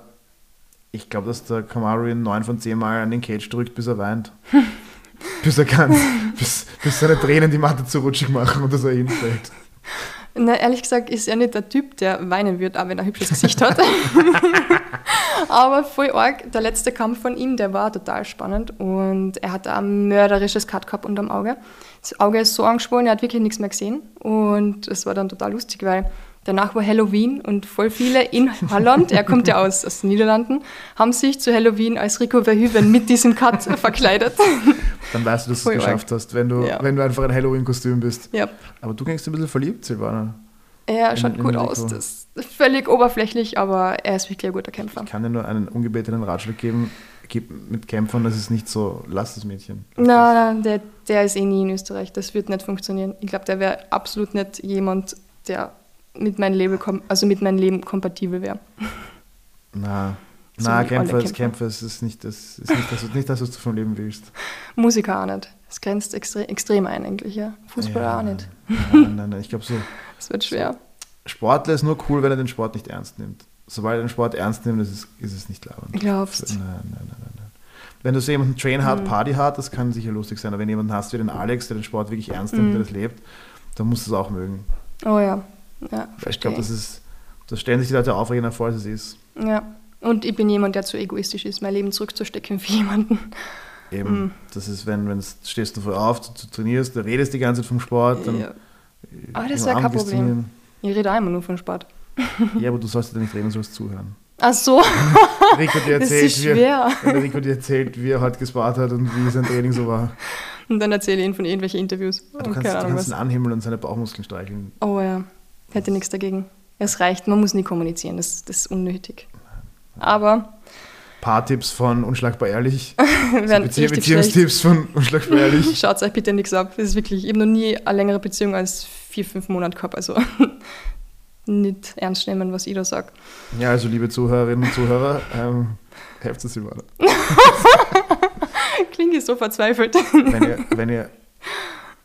Ich glaube, dass der Kamaru ihn neun von zehn Mal an den Cage drückt, bis er weint. bis er kann, bis, bis seine Tränen die Matte zu rutschig machen und dass er hinfällt. Na, ehrlich gesagt ist er nicht der Typ, der weinen wird, auch wenn er ein hübsches Gesicht hat. Aber voll arg, der letzte Kampf von ihm, der war total spannend und er hat ein mörderisches Cut gehabt unterm Auge. Das Auge ist so angeschwollen, er hat wirklich nichts mehr gesehen und es war dann total lustig, weil Danach war Halloween und voll viele in Holland, er kommt ja aus, aus den Niederlanden, haben sich zu Halloween als Rico Verhoeven mit diesem Cut verkleidet. Dann weißt du, dass du es geschafft hast, wenn du, ja. wenn du einfach ein Halloween-Kostüm bist. Ja. Aber du gingst ein bisschen verliebt, Silvana. Er schaut in, in gut aus. Das ist völlig oberflächlich, aber er ist wirklich ein guter Kämpfer. Ich kann dir nur einen ungebetenen Ratschlag geben. Mit Kämpfern, das ist nicht so, lass das Mädchen. Nein, nein, der, der ist eh nie in Österreich. Das wird nicht funktionieren. Ich glaube, der wäre absolut nicht jemand, der mit meinem Leben, also mit meinem Leben kompatibel wäre. Na, so na Kämpfer, Kämpfer. Kämpfer ist, ist nicht das, ist nicht das, nicht das, was du vom Leben willst. Musiker auch nicht. Es grenzt extre extrem ein eigentlich, ja. Fußballer ja, auch nicht. Nein, nein, nein. Ich glaube so. Es wird schwer. Sportler ist nur cool, wenn er den Sport nicht ernst nimmt. Sobald er den Sport ernst nimmt, ist es, ist es nicht labernd. Glaubst Nein, nein, nein, nein, nein. Wenn du so jemanden train hard, mhm. party hard, das kann sicher lustig sein. Aber wenn jemanden hast wie den Alex, der den Sport wirklich ernst nimmt, mhm. der das lebt, dann musst du es auch mögen. Oh ja, ja, ich glaube, das ist, das stellen sich die Leute aufregender vor, als es ist. Ja, und ich bin jemand, der zu egoistisch ist, mein Leben zurückzustecken für jemanden. Eben, mhm. das ist, wenn, wenn stehst du früh auf, du, du, trainierst, du redest die ganze Zeit vom Sport. Dann ja. Aber das ist ja kein Problem. Ich rede einmal nur vom Sport. Ja, aber du sollst ja nicht reden, du sollst zuhören. Ach so. Rico dir erzählt, das ist schwer. Wie, Rico dir erzählt, wie er heute gespart hat und wie sein Training so war. Und dann erzähle ich ihn von irgendwelchen Interviews. Du kannst, du kannst ihn anhimmeln und seine Bauchmuskeln streicheln. Oh ja. Hätte nichts dagegen. Es reicht, man muss nie kommunizieren, das, das ist unnötig. Aber. Ein paar Tipps von Unschlagbar Ehrlich. so Beziehung, Beziehungstipps von Unschlagbar Ehrlich. Schaut euch bitte nichts ab. Das ist wirklich, ich habe noch nie eine längere Beziehung als vier, fünf Monate gehabt. Also nicht ernst nehmen, was ich da sage. Ja, also liebe Zuhörerinnen und Zuhörer, ähm, helft es Silvana. Klinge so verzweifelt. wenn, ihr, wenn ihr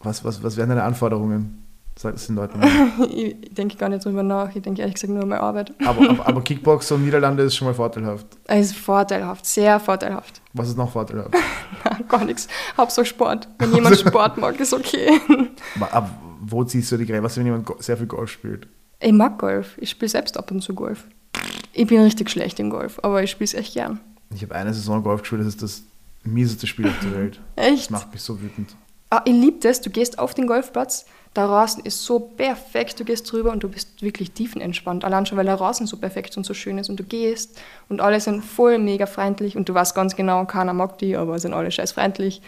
Was, was, was wären deine Anforderungen? Sag das den Leuten mal. ich denke gar nicht drüber nach. Ich denke ehrlich gesagt nur an meine Arbeit. Aber, aber, aber Kickboxer und Niederlande ist schon mal vorteilhaft. Es ist vorteilhaft, sehr vorteilhaft. Was ist noch vorteilhaft? Nein, gar nichts. Hauptsache Sport. Wenn jemand Sport mag, ist okay. Aber, aber wo ziehst du die Grenze? Was, wenn jemand sehr viel Golf spielt? Ich mag Golf. Ich spiele selbst ab und zu Golf. Ich bin richtig schlecht im Golf, aber ich spiele es echt gern. Ich habe eine Saison Golf gespielt, das ist das mieseste Spiel auf der Welt. Das Echt? macht mich so wütend. Ah, ich liebe das. Du gehst auf den Golfplatz, der Rasen ist so perfekt, du gehst drüber und du bist wirklich tiefenentspannt. Allein schon, weil der Rasen so perfekt und so schön ist und du gehst und alle sind voll mega freundlich und du weißt ganz genau, keiner mag die, aber sind alle scheiß freundlich.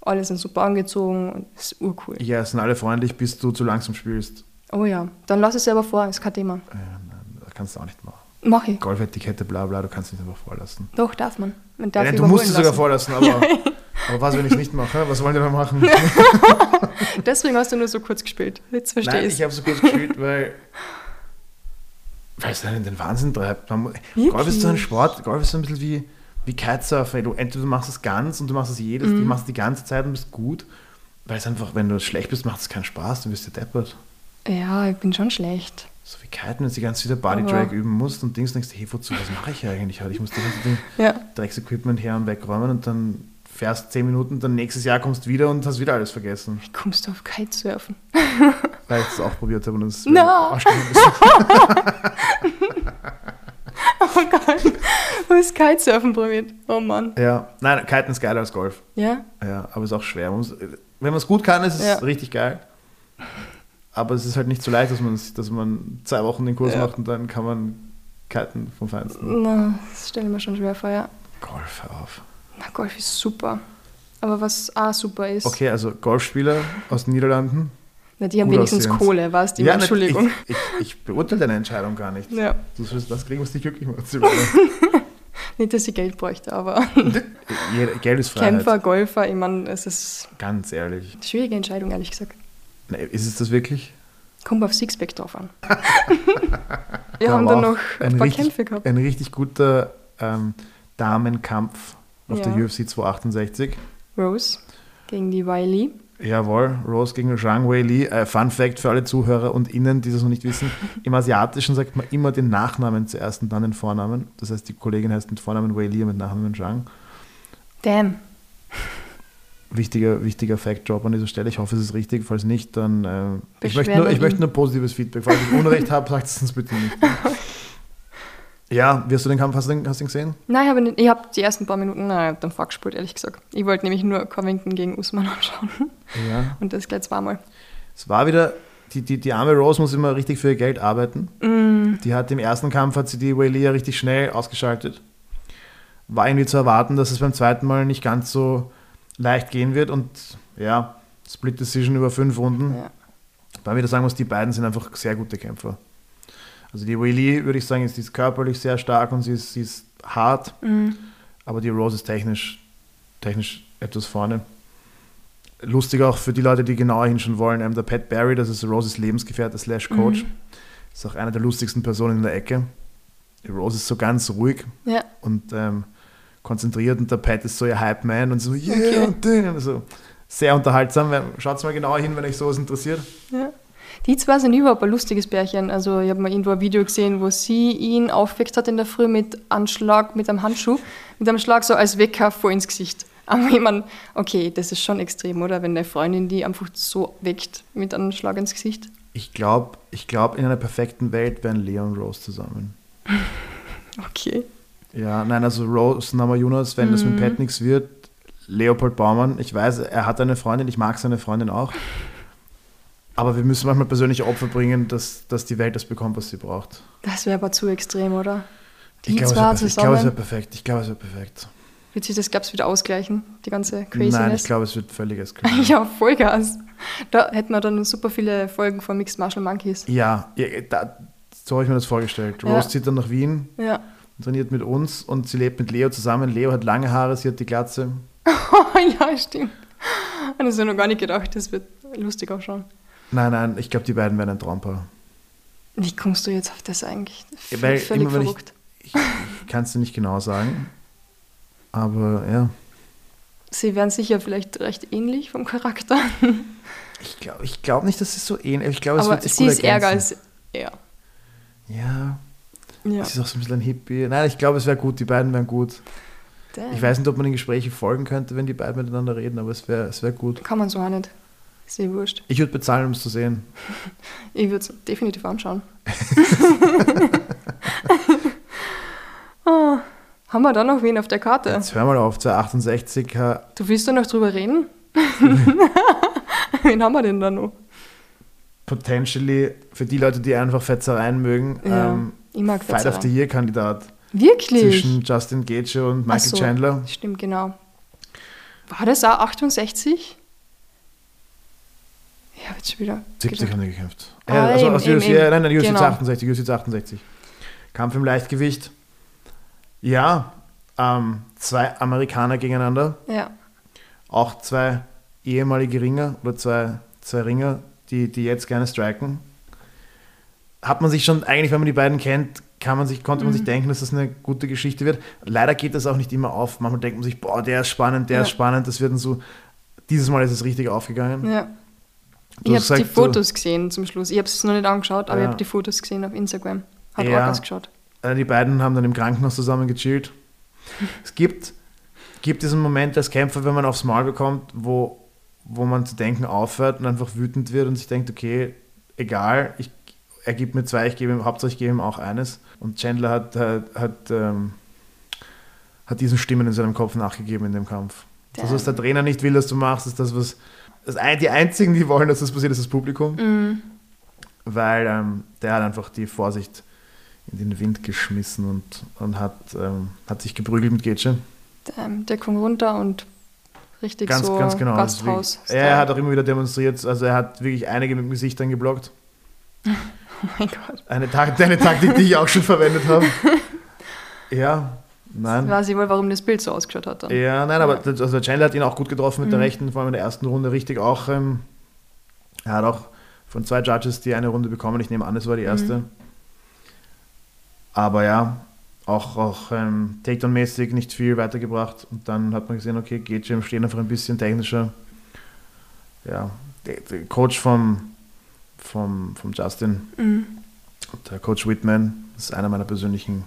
Alle sind super angezogen und es ist urcool. Ja, es sind alle freundlich, bis du zu langsam spielst. Oh ja, dann lass es selber vor, ist kein Thema. Äh, nein, das kannst du auch nicht machen. Mach ich. Golfetikette, bla bla, du kannst nicht einfach vorlassen. Doch, darf man. Man darf Ja, du musst es sogar lassen. vorlassen, aber, aber was, wenn ich es nicht mache? Was wollen die dann machen? Deswegen hast du nur so kurz gespielt. Jetzt verstehe Nein, ich ich habe so kurz gespielt, weil, weil es einen in den Wahnsinn treibt. Man? Golf ist so ein Sport, Golf ist so ein bisschen wie, wie Kitesurfen. Du, entweder du machst es ganz und du machst es jedes, Mhm. du machst es die ganze Zeit und bist gut, weil es einfach, wenn du schlecht bist, macht es keinen Spaß, du wirst ja deppert. Ja, ich bin schon schlecht. So wie Kiten, wenn du die ganze Zeit Body Aber- Drag üben musst und Dings denkst, hey, wozu, was mache ich eigentlich heute? Ich muss das ganze Ja. Drecksequipment her und wegräumen und dann fährst 10 Minuten, dann nächstes Jahr kommst du wieder und hast wieder alles vergessen. Wie kommst du auf Kitesurfen? Weil ich das auch probiert habe und es No. Oh Gott, du hast Kitesurfen probiert. Oh Mann. Ja, nein, Kiten ist geiler als Golf. Ja? Ja, aber ist auch schwer. Man muss, wenn man es gut kann, ist es Ja. richtig geil. Aber es ist halt nicht so leicht, dass man, dass man zwei Wochen den Kurs Ja. macht und dann kann man kiten vom Feinsten. Na, das stelle ich mir schon schwer vor, ja. Golf, hör auf. Na, Golf ist super. Aber was auch super ist, Okay, also Golfspieler aus den Niederlanden. na, die haben wenigstens aussehend. Kohle, weißt du? nicht, Entschuldigung. Ich, ich, ich beurteile deine Entscheidung gar nicht. Ja. Du sollst das kriegen, was dich glücklich macht. Nicht, dass ich Geld bräuchte, aber Geld ist Freiheit. Kämpfer, Golfer, ich meine, es ist Ganz ehrlich. schwierige Entscheidung, ehrlich gesagt. Nee, ist es das wirklich? Kommt auf Sixpack drauf an. Wir Da haben dann noch ein ein paar richtig- Kämpfe gehabt. Ein richtig guter ähm, Damenkampf auf der Ja. UFC 268. Rose gegen die Wiley. Jawohl, Rose gegen Zhang Wei Li. Äh, Fun Fact für alle Zuhörer und Innen, die das noch nicht wissen: Im Asiatischen sagt man immer den Nachnamen zuerst und dann den Vornamen. Das heißt, die Kollegin heißt mit Vornamen Wei Li und mit Nachnamen Zhang. Damn. Wichtiger, wichtiger Fact-Job an dieser Stelle. Ich hoffe, es ist richtig. Falls nicht, dann. Äh, ich, möchte nur, ich möchte nur positives Feedback. Falls ich Unrecht habe, sagt es uns bitte nicht. ja, wie hast du den Kampf? Hast du den, hast du den gesehen? Nein, ich habe ich hab die ersten paar Minuten nein, dann vorgespult, ehrlich gesagt. Ich wollte nämlich nur Covington gegen Usman anschauen. Ja. Und das gleich zweimal. Es war wieder, die, die, die arme Rose muss immer richtig für ihr Geld arbeiten. Mm, Die hat im ersten Kampf hat sie die ja richtig schnell ausgeschaltet. War irgendwie zu erwarten, dass es beim zweiten Mal nicht ganz so leicht gehen wird und ja, Split Decision über fünf Runden. ja. Weil ich wieder sagen muss, die beiden sind einfach sehr gute Kämpfer. Also die Whaley, würde ich sagen, ist, ist körperlich sehr stark und sie ist, sie ist hart, Mm, aber die Rose ist technisch, technisch etwas vorne. Lustig auch für die Leute, die genauer hinschauen wollen, ähm, der Pat Barry, das ist Roses Lebensgefährte slash Coach, Mhm. ist auch einer der lustigsten Personen in der Ecke. Die Rose ist so ganz ruhig ja. und ähm, konzentriert und der Pat ist so ihr Hype-Man und so, yeah, Okay. und den, also sehr unterhaltsam. Schaut mal genauer hin, wenn euch sowas interessiert. Ja. Die zwei sind überhaupt ein lustiges Pärchen. Also ich habe mal irgendwo ein Video gesehen, wo sie ihn aufgeweckt hat in der Früh mit einem Schlag, mit einem Handschuh, mit einem Schlag so als Wecker vor ins Gesicht. Aber ich meine, okay, das ist schon extrem, oder? Wenn eine Freundin die einfach so weckt mit einem Schlag ins Gesicht. Ich glaube, ich glaub, in einer perfekten Welt wären Leo und Rose zusammen. Okay. Ja, nein, also Rose Namajunas, wenn das mit Mhm. Pat nichts wird, Leopold Baumann, ich weiß, er hat eine Freundin, ich mag seine Freundin auch. Aber wir müssen manchmal persönliche Opfer bringen, dass, dass die Welt das bekommt, was sie braucht. Das wäre aber zu extrem, oder? Die ich glaube, es wäre perfekt. Ich glaube, es zusammen. wäre perfekt. Ich glaube, es wäre perfekt. Wird sich das, glaubst du, wieder ausgleichen, die ganze Craziness? Nein, ich glaube, es wird völlig eskalieren. Ja, Vollgas. Da hätten wir dann super viele Folgen von Mixed Martial Monkeys. ja, ja da, so habe ich mir das vorgestellt. Rose Ja. zieht dann nach Wien, Ja. Trainiert mit uns und sie lebt mit Leo zusammen. Leo hat lange Haare, sie hat die Glatze. ja, stimmt. Und das habe ich noch gar nicht gedacht. Das wird lustig auch schon. Nein, nein, ich glaube, die beiden werden ein Traumpaar. Wie kommst du jetzt auf das eigentlich? Ja, weil Völlig immer, wenn ich- verrückt. Ich, ich kann es dir nicht genau sagen. Aber ja. Sie wären sicher vielleicht recht ähnlich vom Charakter. Ich glaube ich glaub nicht, dass es so ähnlich Ich glaube, es Aber wird sich sie gut ist ärger als er. Ja, Ja. sie ist auch so ein bisschen ein Hippie. Nein, ich glaube, es wäre gut. Die beiden wären gut. Damn. Ich weiß nicht, ob man in Gespräche folgen könnte, wenn die beiden miteinander reden, aber es wäre es wär gut. Kann man so auch nicht. Ist eh wurscht. Ich würde bezahlen, um es zu sehen. Ich würde es definitiv anschauen. oh, haben wir da noch wen auf der Karte? Jetzt hör mal auf, 268 äh, Du willst da noch drüber reden? wen haben wir denn da noch? potentially für die Leute, die einfach Fetzereien mögen, Ja, ähm, ich mag Fight of Fetzereien. the Year Kandidat Wirklich? zwischen Justin Gage und Michael so, Chandler. Stimmt, genau. War das auch 68? Ich habe jetzt schon wieder. 70 gedacht. haben die gekämpft. Ah, ja, also eben, aus eben, UFC, eben. nein, nein, UFC Genau. 68, UFC 68. Kampf im Leichtgewicht. Ja, ähm, zwei Amerikaner gegeneinander. Ja, Auch zwei ehemalige Ringer oder zwei, zwei Ringer, die, die jetzt gerne striken. Hat man sich schon, eigentlich, wenn man die beiden kennt, kann man sich, konnte man Mhm. sich denken, dass das eine gute Geschichte wird. Leider geht das auch nicht immer auf. Manchmal denkt man sich, boah, der ist spannend, der Ja. ist spannend. Das wird dann so. Dieses Mal ist es richtig aufgegangen. ja. Du ich habe die Fotos gesehen zum Schluss. Ich habe es noch nicht angeschaut, aber Ja. ich habe die Fotos gesehen auf Instagram. Hat Ja. auch ausgeschaut. Äh, Die beiden haben dann im Krankenhaus zusammen gechillt. Es gibt, gibt diesen Moment als Kämpfer, wenn man aufs Maul bekommt, wo, wo man zu denken aufhört und einfach wütend wird und sich denkt, okay, egal, ich, er gibt mir zwei, ich gebe ihm, Hauptsache ich gebe ihm auch eines. Und Chandler hat, hat, hat, ähm, hat diesen Stimmen in seinem Kopf nachgegeben in dem Kampf. Das, was der Trainer nicht will, dass du machst, ist das, was das, die einzigen, die wollen, dass das passiert, ist das Publikum Mhm. weil ähm, der hat einfach die Vorsicht in den Wind geschmissen und, und hat, ähm, hat sich geprügelt mit Getsche. Der, Deckung runter und richtig Ganz, so ganz genau. Gasthaus. wirklich- Er hat auch immer wieder demonstriert, also er hat wirklich einige mit dem Gesicht dann geblockt. oh mein Gott. Eine, Tak eine Taktik, die ich auch schon verwendet habe. Ja, nein. Weiß ich wohl, warum das Bild so ausgeschaut hat dann. Ja, nein, aber das- also der Chandler hat ihn auch gut getroffen mit der Mhm. rechten, vor allem in der ersten Runde richtig auch. Ähm, er hat auch von zwei Judges die eine Runde bekommen. Ich nehme an, es war die erste. Mhm. Aber ja, auch, auch ähm, Takedown-mäßig nicht viel weitergebracht. Und dann hat man gesehen, okay, geht im Stehen einfach ein bisschen technischer. Ja, der, der Coach vom, vom, vom Justin, Mhm. der Coach Whitman, ist einer meiner persönlichen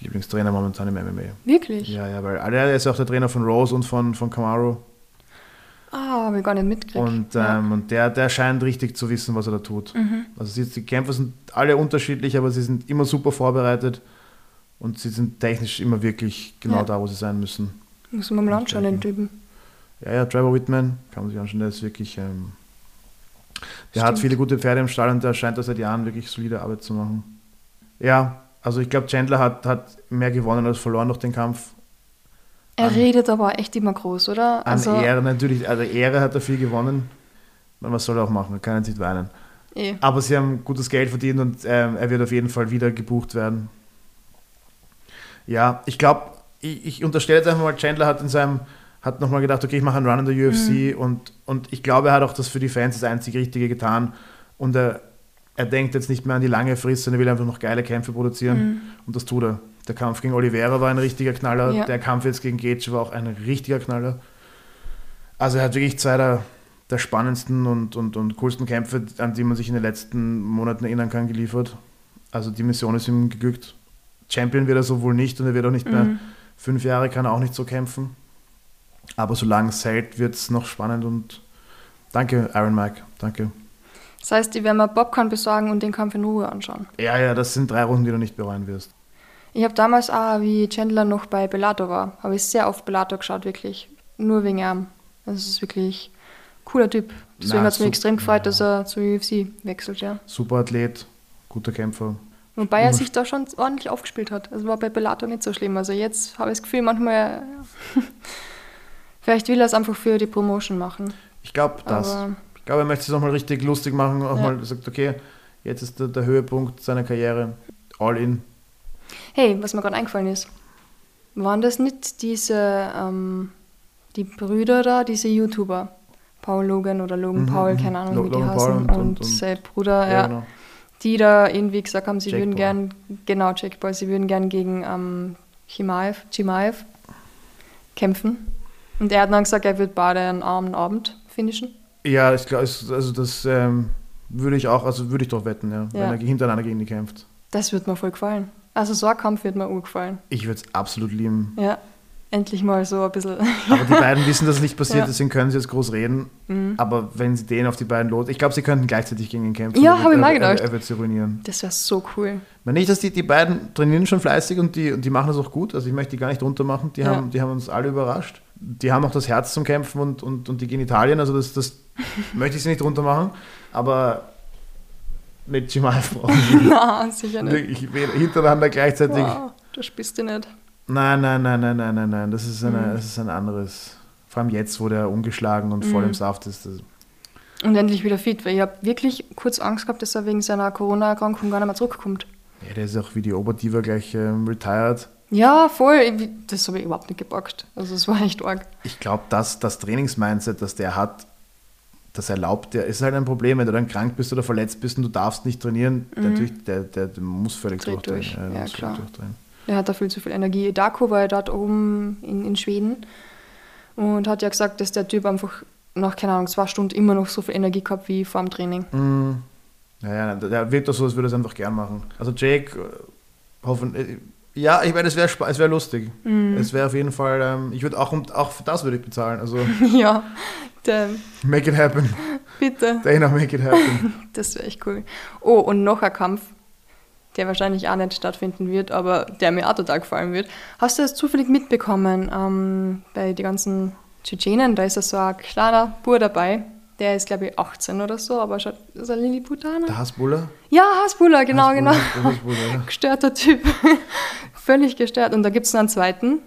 Lieblingstrainer momentan im MMA. Wirklich? Ja, ja, weil er ist auch der Trainer von Rose und von, von Camaro. Ah, habe ich gar nicht mitgekriegt. Und, ja. ähm, und der, der scheint richtig zu wissen, was er da tut. mhm. Also sie, die Kämpfer sind alle unterschiedlich, aber sie sind immer super vorbereitet und sie sind technisch immer wirklich genau Ja. da, wo sie sein müssen. Muss man mal anschauen, den Typen. Ja, ja, Trevor Whitman, kann man sich anschauen, der ist wirklich, ähm, der hat Stimmt. viele gute Pferde im Stall und der scheint da seit Jahren wirklich solide Arbeit zu machen. Ja, also ich glaube, Chandler hat, hat mehr gewonnen als verloren durch den Kampf. Er An- redet aber echt immer groß, oder? An Also, Ehre natürlich, also Ehre hat er viel gewonnen. Man, Was soll er auch machen? Er kann jetzt nicht weinen. eh. Aber sie haben gutes Geld verdient und ähm, er wird auf jeden Fall wieder gebucht werden. Ja, ich glaube, ich, ich unterstelle jetzt einfach mal, Chandler hat in seinem, hat nochmal gedacht, okay, ich mache einen Run in der UFC und, und ich glaube, er hat auch das für die Fans das einzig Richtige getan und er, er denkt jetzt nicht mehr an die lange Frist, sondern er will einfach noch geile Kämpfe produzieren Mhm. und das tut er. Der Kampf gegen Oliveira war ein richtiger Knaller, Ja. der Kampf jetzt gegen Gage war auch ein richtiger Knaller. Also er hat wirklich zwei der, der spannendsten und, und, und coolsten Kämpfe, an die man sich in den letzten Monaten erinnern kann, geliefert. Also die Mission ist ihm geglückt. Champion wird er so wohl nicht und er wird auch nicht mehr. Mhm. Fünf Jahre kann er auch nicht so kämpfen. Aber solange es hält, wird es noch spannend und danke, Iron Mike. Danke. Das heißt, die werden mal Popcorn besorgen und den Kampf in Ruhe anschauen. Ja, ja, das sind drei Runden, die du nicht bereuen wirst. Ich habe damals auch, wie Chandler noch bei Bellator war, habe ich sehr oft Bellator geschaut, wirklich. Nur wegen ihm. Also es ist wirklich ein cooler Typ. Deswegen hat es mich extrem gefreut, ja. dass er zur UFC wechselt, ja. Super Athlet, guter Kämpfer. Wobei er sich da schon ordentlich aufgespielt hat. Also war bei Bellator nicht so schlimm. Also jetzt habe ich das Gefühl, manchmal, ja, vielleicht will er es einfach für die Promotion machen. Ich glaube, das. Aber Ich glaube, er möchte es nochmal richtig lustig machen. Auch Ja. mal sagt, okay, jetzt ist der, der Höhepunkt seiner Karriere. All in. hey, was mir gerade eingefallen ist, waren das nicht diese, ähm, die Brüder da, diese YouTuber? Paul Logan oder Logan Mhm, Paul, mhm. keine Ahnung, Lo- wie die Logan heißen. Und, und- und- sein Bruder, ja, genau. die da irgendwie gesagt haben, sie Jake würden Paul. gern, genau, Jake Paul, sie würden gern gegen ähm, Chimaev, Chimaev kämpfen. Und er hat dann gesagt, er wird beide einen armen Abend finishen. Ja, ich glaube, also das ähm, würde ich auch, also würde ich doch wetten, ja, Ja. wenn er hintereinander gegen die kämpft. Das wird mir voll gefallen. Also so ein Kampf wird mir auch gefallen. Ich würde es absolut lieben. Ja, endlich mal so ein bisschen. Aber die beiden wissen, dass es nicht passiert, Ja. Mhm. deswegen können sie jetzt groß reden. Aber wenn sie den auf die beiden los, ich glaube, sie könnten gleichzeitig gegen ihn kämpfen. Ja, Er hab ich mal gedacht. Er, er wird sie ruinieren. Das wäre so cool. Ich meine nicht, dass die, die beiden trainieren schon fleißig und die, und die machen das auch gut. Also ich möchte die gar nicht runtermachen. Die, Ja. haben, die haben uns alle überrascht. Die haben auch das Herz zum Kämpfen und, und, und die Genitalien. Also das, das möchte ich sie nicht runtermachen. Aber mit Chimaev brauchen Na, sicher nicht. ich will hintereinander gleichzeitig. Wow, das spielst du nicht. Nein, nein, nein, nein, nein, nein, nein. Das ist, eine, Mhm. das ist ein anderes. Vor allem jetzt, wo der ungeschlagen und voll im Saft ist. Das, Und endlich wieder fit, weil ich habe wirklich kurz Angst gehabt, dass er wegen seiner Corona-Erkrankung gar nicht mehr zurückkommt. ja, der ist auch wie die Oberdiva gleich ähm, retired. Ja, voll. Das habe ich überhaupt nicht gepackt. Also es war echt arg. Ich glaube, dass das Trainingsmindset, das der hat, das erlaubt der, ist halt ein Problem, wenn du dann krank bist oder verletzt bist und du darfst nicht trainieren, natürlich, der, der, der muss völlig Mhm. Dreht durchdrehen. durch. der Ja, muss klar. durchdrehen. Er hat da viel zu viel Energie. Daco war ja dort oben in, in Schweden und hat ja gesagt, dass der Typ einfach nach, keine Ahnung, zwei Stunden immer noch so viel Energie gehabt wie vor dem Training. Mhm. Ja, ja, der wirkt doch so, als würde er es einfach gern machen. Also Jake, äh, hoffen, äh, ja, ich meine, es wäre es wär lustig. Mhm. Es wäre auf jeden Fall, ähm, ich würde auch, auch für das würde ich bezahlen. Also ja, der, make it happen. bitte. Dana, make it happen. Das wäre echt cool. Oh, und noch ein Kampf, der wahrscheinlich auch nicht stattfinden wird, aber der mir auch total gefallen wird. Hast du das zufällig mitbekommen ähm, bei den ganzen Tschetschenen? Da ist ja so ein kleiner Bur dabei. Der ist, glaube ich, 18 oder so, aber schaut, ist er Lilliputaner? Der Hasbulla? Ja, Hasbulla, genau, Hasbulla, genau. Hasbulla, ja. Gestörter Typ. Völlig gestört. Und da gibt es noch einen zweiten.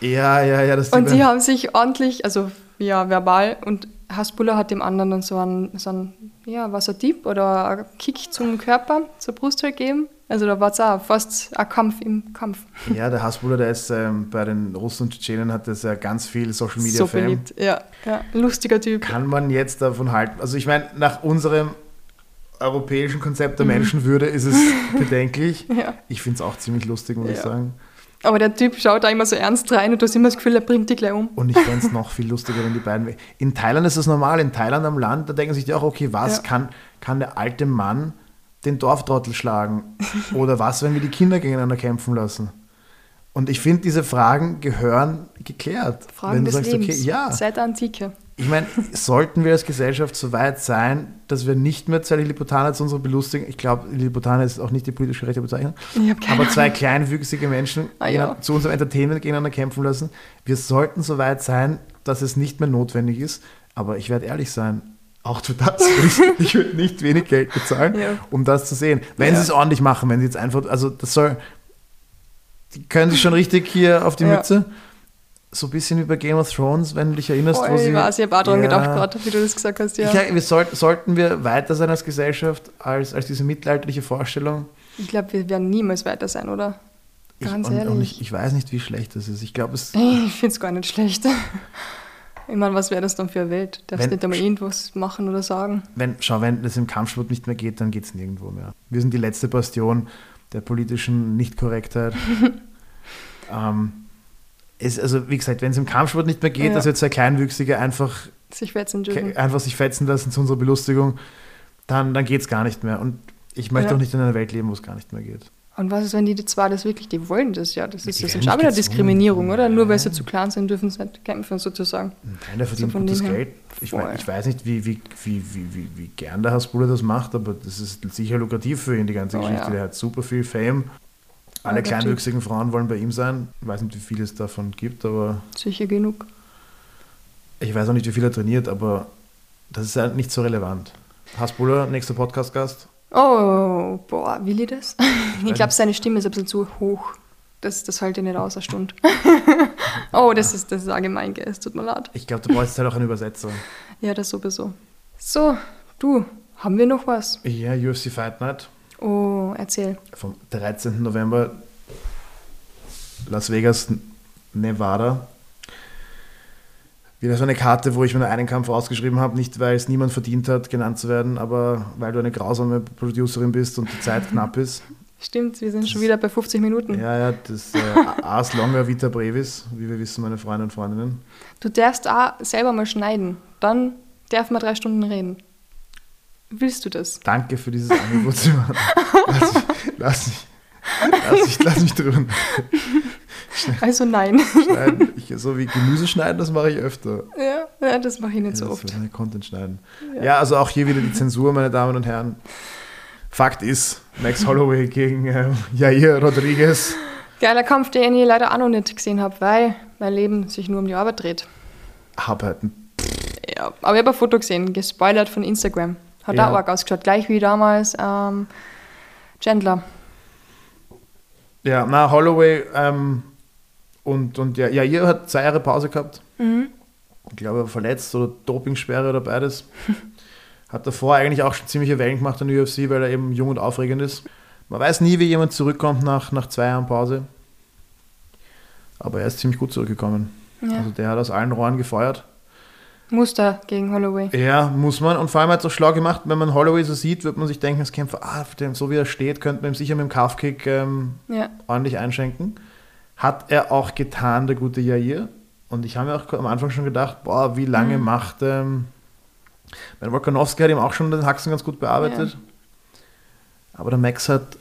Ja, ja, ja, das Und die haben sich ordentlich, also ja, verbal, und Hasbulla hat dem anderen dann so einen, so einen ja, was ein Dieb oder ein Kick zum Körper, zur Brust halt gegeben. Also da war es auch fast ein Kampf im Kampf. Ja, der Hasbulla, der ist ähm, bei den Russen und Tschetschenen hat das ja ganz viel Social Media so Fame. beliebt. Ja, ja, lustiger Typ. Kann man jetzt davon halten? Also ich meine, nach unserem europäischen Konzept der Menschenwürde ist es bedenklich. Mhm. Ja. Ich finde es auch ziemlich lustig, muss ich Ja. sagen. Aber der Typ schaut da immer so ernst rein und du hast immer das Gefühl, er bringt dich gleich um. Und ich fände es noch viel lustiger, wenn die beiden. In Thailand ist das normal. In Thailand am Land, da denken sich die auch, okay, was Ja. kann, kann der alte Mann den Dorftrottel schlagen? Oder was, wenn wir die Kinder gegeneinander kämpfen lassen? Und ich finde, diese Fragen gehören geklärt. Fragen wenn du des sagst, Lebens. okay, ja. Seit der Antike. Ich meine, sollten wir als Gesellschaft so weit sein, dass wir nicht mehr zwei Lilliputaner zu unserer Belustigung, ich glaube, Lilliputaner ist auch nicht die politisch korrekte Bezeichnung, aber zwei kleinwüchsige Menschen Ah, ja. zu unserem Entertainment gegeneinander kämpfen lassen. Wir sollten so weit sein, dass es nicht mehr notwendig ist. Aber ich werde ehrlich sein, auch für das würde ich, ich würde nicht wenig Geld bezahlen, Ja. um das zu sehen. Wenn Ja. sie es ordentlich machen, wenn sie jetzt einfach, also das soll, die können sich schon richtig hier auf die. Mütze. So ein bisschen wie bei Game of Thrones, wenn du dich erinnerst, Voll, wo sie. ich weiß, ich habe auch dran Ja. gedacht gerade, wie du das gesagt hast. Ja. Ich, wir sollten, sollten wir weiter sein als Gesellschaft, als, als diese mittelalterliche Vorstellung? Ich glaube, wir werden niemals weiter sein, oder? Ich, Ganz und, ehrlich. und ich, ich weiß nicht, wie schlecht das ist. Ich glaube, es. Ich finde es gar nicht schlecht. Ich meine, was wäre das dann für eine Welt? Darfst Wenn- nicht einmal irgendwas machen oder sagen? Wenn, schau, wenn es im Kampfsport nicht mehr geht, dann geht es nirgendwo mehr. Wir sind die letzte Bastion der politischen Nichtkorrektheit. ähm, es, also, wie gesagt, wenn es im Kampfsport nicht mehr geht, Ja. dass wir zwei Kleinwüchsige einfach, Sich dürfen. einfach sich fetzen lassen zu unserer Belustigung, dann, dann geht es gar nicht mehr. Und ich möchte Ja. auch nicht in einer Welt leben, wo es gar nicht mehr geht. Und was ist, wenn die zwei das wirklich, die wollen das ja? Das ist Die das nicht wieder. Diskriminierung, oder? Nur weil sie zu klein sind, dürfen sie nicht kämpfen, sozusagen. Nein, der verdient von gutes dem her. Geld. Ich, mein, ich weiß nicht, wie, wie, wie, wie, wie, wie gern der Hasbulla das macht, aber das ist sicher lukrativ für ihn, die ganze Oh, Geschichte. ja. Der hat super viel Fame. Alle der Typ. kleinwüchsigen Frauen wollen bei ihm sein. Ich weiß nicht, wie viel es davon gibt, aber Sicher genug. ich weiß auch nicht, wie viel er trainiert, aber das ist halt nicht so relevant. Hasbulla, nächster Podcast-Gast. Oh, boah, will ich das? Ich glaube, seine Stimme ist ein bisschen zu hoch. Das, das halte ich nicht aus, eine Stunde. oh, das ist, das ist allgemein, gell? Es tut mir leid. Ich glaube, du brauchst halt auch einen Übersetzer. Ja, das sowieso. So, du, haben wir noch was? Ja, UFC Fight Night Oh, erzähl. vom 13. November, Las Vegas, Nevada. Wieder so eine Karte, wo ich mir nur einen Kampf ausgeschrieben habe, nicht weil es niemand verdient hat, genannt zu werden, aber weil du eine grausame Producerin bist und die Zeit knapp ist. Stimmt, wir sind schon wieder bei 50 Minuten. Ja, ja, das äh, Ars Longa Vita Brevis, wie wir wissen, meine Freunde und Freundinnen. Du darfst auch selber mal schneiden. Dann darf man drei Stunden reden. Willst du das? Danke für dieses Angebot, Simon. Lass mich, lass mich, lass mich, lass mich drüber. Also nein. Schneiden. Ich, so wie Gemüse schneiden, das mache ich öfter. Ja, ja das mache ich nicht so Ja, oft. Das wird Content schneiden. Ja. Ja. also auch hier wieder die Zensur, meine Damen und Herren. Fakt ist, Max Holloway gegen ähm, Jair Rodriguez. Geiler Kampf, den ich leider auch noch nicht gesehen habe, weil mein Leben sich nur um die Arbeit dreht. Hab halt Ja, aber ich habe ein Foto gesehen, gespoilert von Instagram. Hat Ja. auch arg ausgeschaut, gleich wie damals ähm, Chandler. Ja, na, Holloway ähm, und, und ja, Jair hat zwei Jahre Pause gehabt. Mhm. Ich glaube, er war verletzt oder Dopingsperre oder beides. Hat davor eigentlich auch schon ziemliche Wellen gemacht in der UFC, weil er eben jung und aufregend ist. Man weiß nie, wie jemand zurückkommt nach, nach zwei Jahren Pause. Aber er ist ziemlich gut zurückgekommen. Ja. Also der hat aus allen Rohren gefeuert. Muster gegen Holloway. Ja, muss man. Und vor allem hat es auch schlau gemacht, wenn man Holloway so sieht, wird man sich denken, als Kämpfer, ah, den- so wie er steht, könnte man ihm sicher mit dem Calfkick ähm, Ja. ordentlich einschenken. Hat er auch getan, der gute Jair. Und ich habe mir auch am Anfang schon gedacht, boah, wie lange Mhm. macht. Ähm, mein Volkanowski hat ihm auch schon den Haxen ganz gut bearbeitet. Aber der Max hat,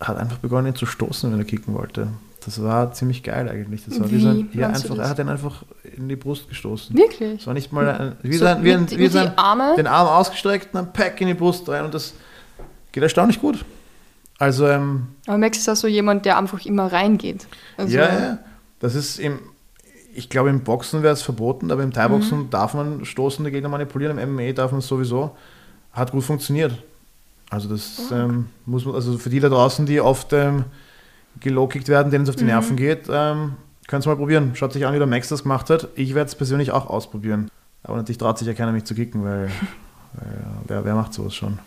hat einfach begonnen, ihn zu stoßen, wenn er kicken wollte. Das war ziemlich geil eigentlich. Das war wie, Wie so ein, ja, einfach, das? er hat ihn einfach in die Brust gestoßen. Wirklich? Es war nicht mal ein, wie, So sein, wie, ein, wie sein, Arme? den Arm ausgestreckt und ein Pack in die Brust rein und das geht erstaunlich gut. Also, ähm, Aber Max ist auch so jemand, der einfach immer reingeht. Also, ja, ja, das ist im, ich glaube im Boxen wäre es verboten, aber im Thai-Boxen Mhm. darf man stoßende Gegner manipulieren, im MMA darf man es sowieso. Hat gut funktioniert. Also das ähm, muss man, also für die da draußen, die oft ähm, gelowkickt werden, denen es auf die Mhm. Nerven geht, ähm, können es mal probieren. Schaut sich an, wie der Max das gemacht hat. Ich werde es persönlich auch ausprobieren. Aber natürlich traut sich ja keiner, mich zu kicken, weil, weil ja, wer, wer macht sowas schon?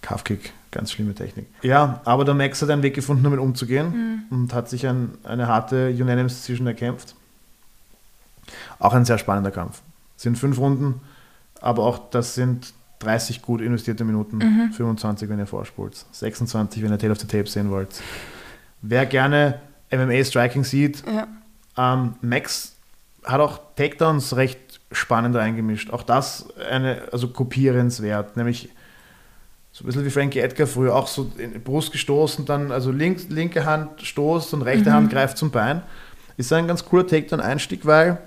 Calfkick, ganz schlimme Technik. Ja, aber der Max hat einen Weg gefunden, damit umzugehen und hat sich ein, eine harte Unanimous Decision erkämpft. Auch ein sehr spannender Kampf. Sind fünf Runden, aber auch das sind 30 gut investierte Minuten, 25, wenn ihr vorspult, 26, wenn ihr Tale of the Tape sehen wollt. Wer gerne MMA-Striking sieht, ja. ähm, Max hat auch Takedowns recht spannend eingemischt. Auch das eine, also kopierenswert, nämlich so ein bisschen wie Frankie Edgar früher, auch so in die Brust gestoßen, dann also links, linke Hand stoßt und rechte Hand greift zum Bein. Ist ein ganz cooler Takedown-Einstieg, weil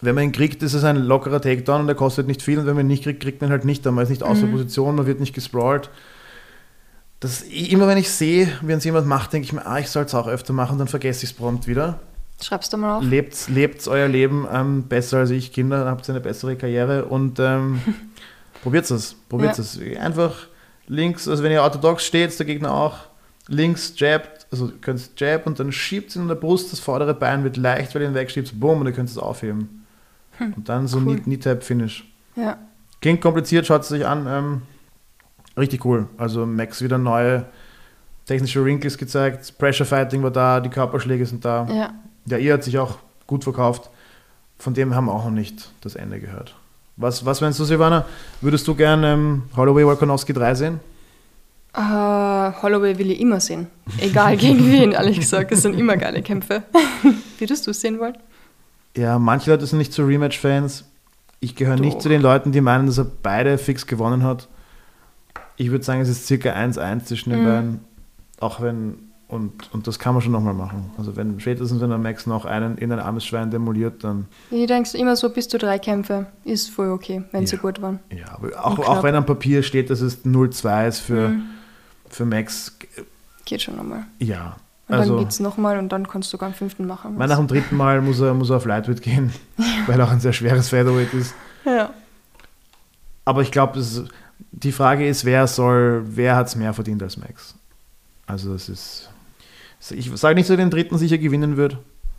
wenn man ihn kriegt, ist es ein lockerer Takedown und der kostet nicht viel und wenn man ihn nicht kriegt, kriegt man ihn halt nicht, dann man ist nicht außer Position, man wird nicht gesprawlt. Das, immer wenn ich sehe, wie es jemand macht, denke ich mir, ah, ich soll es auch öfter machen, dann vergesse ich es prompt wieder. Schreibst du mal auf? Lebt, lebt euer Leben ähm, besser als ich, Kinder, dann habt ihr eine bessere Karriere und ähm, probiert es. Probiert Ja. es. Einfach links, also wenn ihr orthodox steht, der Gegner auch, links jabbt, also ihr könnt jab und dann schiebt es in der Brust, das vordere Bein wird leicht, weil ihr ihn wegschiebt, boom, und ihr könnt es aufheben. Und dann so Hm, cool. Knee- Knee-Tap-Finish. Ja. Klingt kompliziert, schaut es sich an. Ähm, richtig cool. Also Max wieder neue technische Wrinkles gezeigt, Pressure Fighting war da, die Körperschläge sind da. ja. Der ihr hat sich auch gut verkauft. Von dem haben wir auch noch nicht das Ende gehört. Was, was meinst du, Silvana? Würdest du gern ähm, Holloway Volkanovski 3 sehen? Äh, Holloway will ich immer sehen. Egal gegen wen, ehrlich gesagt. Es sind immer geile Kämpfe. Würdest du es sehen wollen? Ja, manche Leute sind nicht so Rematch-Fans. Ich gehöre nicht zu den Leuten, die meinen, dass er beide fix gewonnen hat. Ich würde sagen, es ist circa 1-1 zwischen den Mhm. beiden. Auch wenn, und, und das kann man schon nochmal machen. Also wenn spätestens wenn der Max noch einen in ein armes Schwein demoliert, dann Ich denke immer so, bis zu drei Kämpfe ist voll okay, wenn sie Ja. gut waren. ja, aber auch, auch wenn am Papier steht, dass es 0-2 ist für, Mhm. für Max, Geht schon nochmal. ja. Und Also, dann geht's nochmal und dann kannst du sogar am fünften machen. Nach dem dritten Mal muss er, muss er auf Lightweight gehen, weil er auch ein sehr schweres Featherweight ist. ja. Aber ich glaube, die Frage ist, wer soll, wer hat es mehr verdient als Max? Also das ist. Ich sage nicht, dass er den dritten sicher gewinnen wird.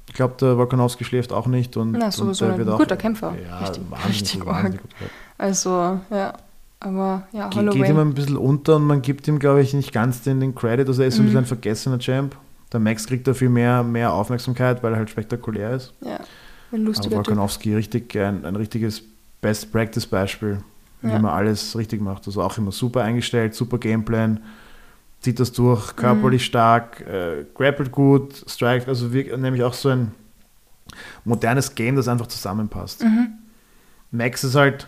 Ich glaube, der Volkanowski schläft auch nicht. Und, Na, und sowieso der ein wird auch, guter Kämpfer. Ja, Richtig- wahnsinnig, richtig wahnsinnig gut. Also, ja. Aber ja, Ge- Geht Holloway. ihm ein bisschen unter und man gibt ihm, glaube ich, nicht ganz den, den Credit. Also er ist so ein Mhm. bisschen ein vergessener Champ. Der Max kriegt dafür mehr, mehr Aufmerksamkeit, weil er halt spektakulär ist. ja, ein Aber lustiger Typ. Volkanowski richtig ein, ein richtiges Best-Practice-Beispiel, wie Ja. man alles richtig macht. Also auch immer super eingestellt, super Gameplan, zieht das durch, körperlich stark, äh, grappelt gut, strikt, also wir, nämlich auch so ein modernes Game, das einfach zusammenpasst. Max ist halt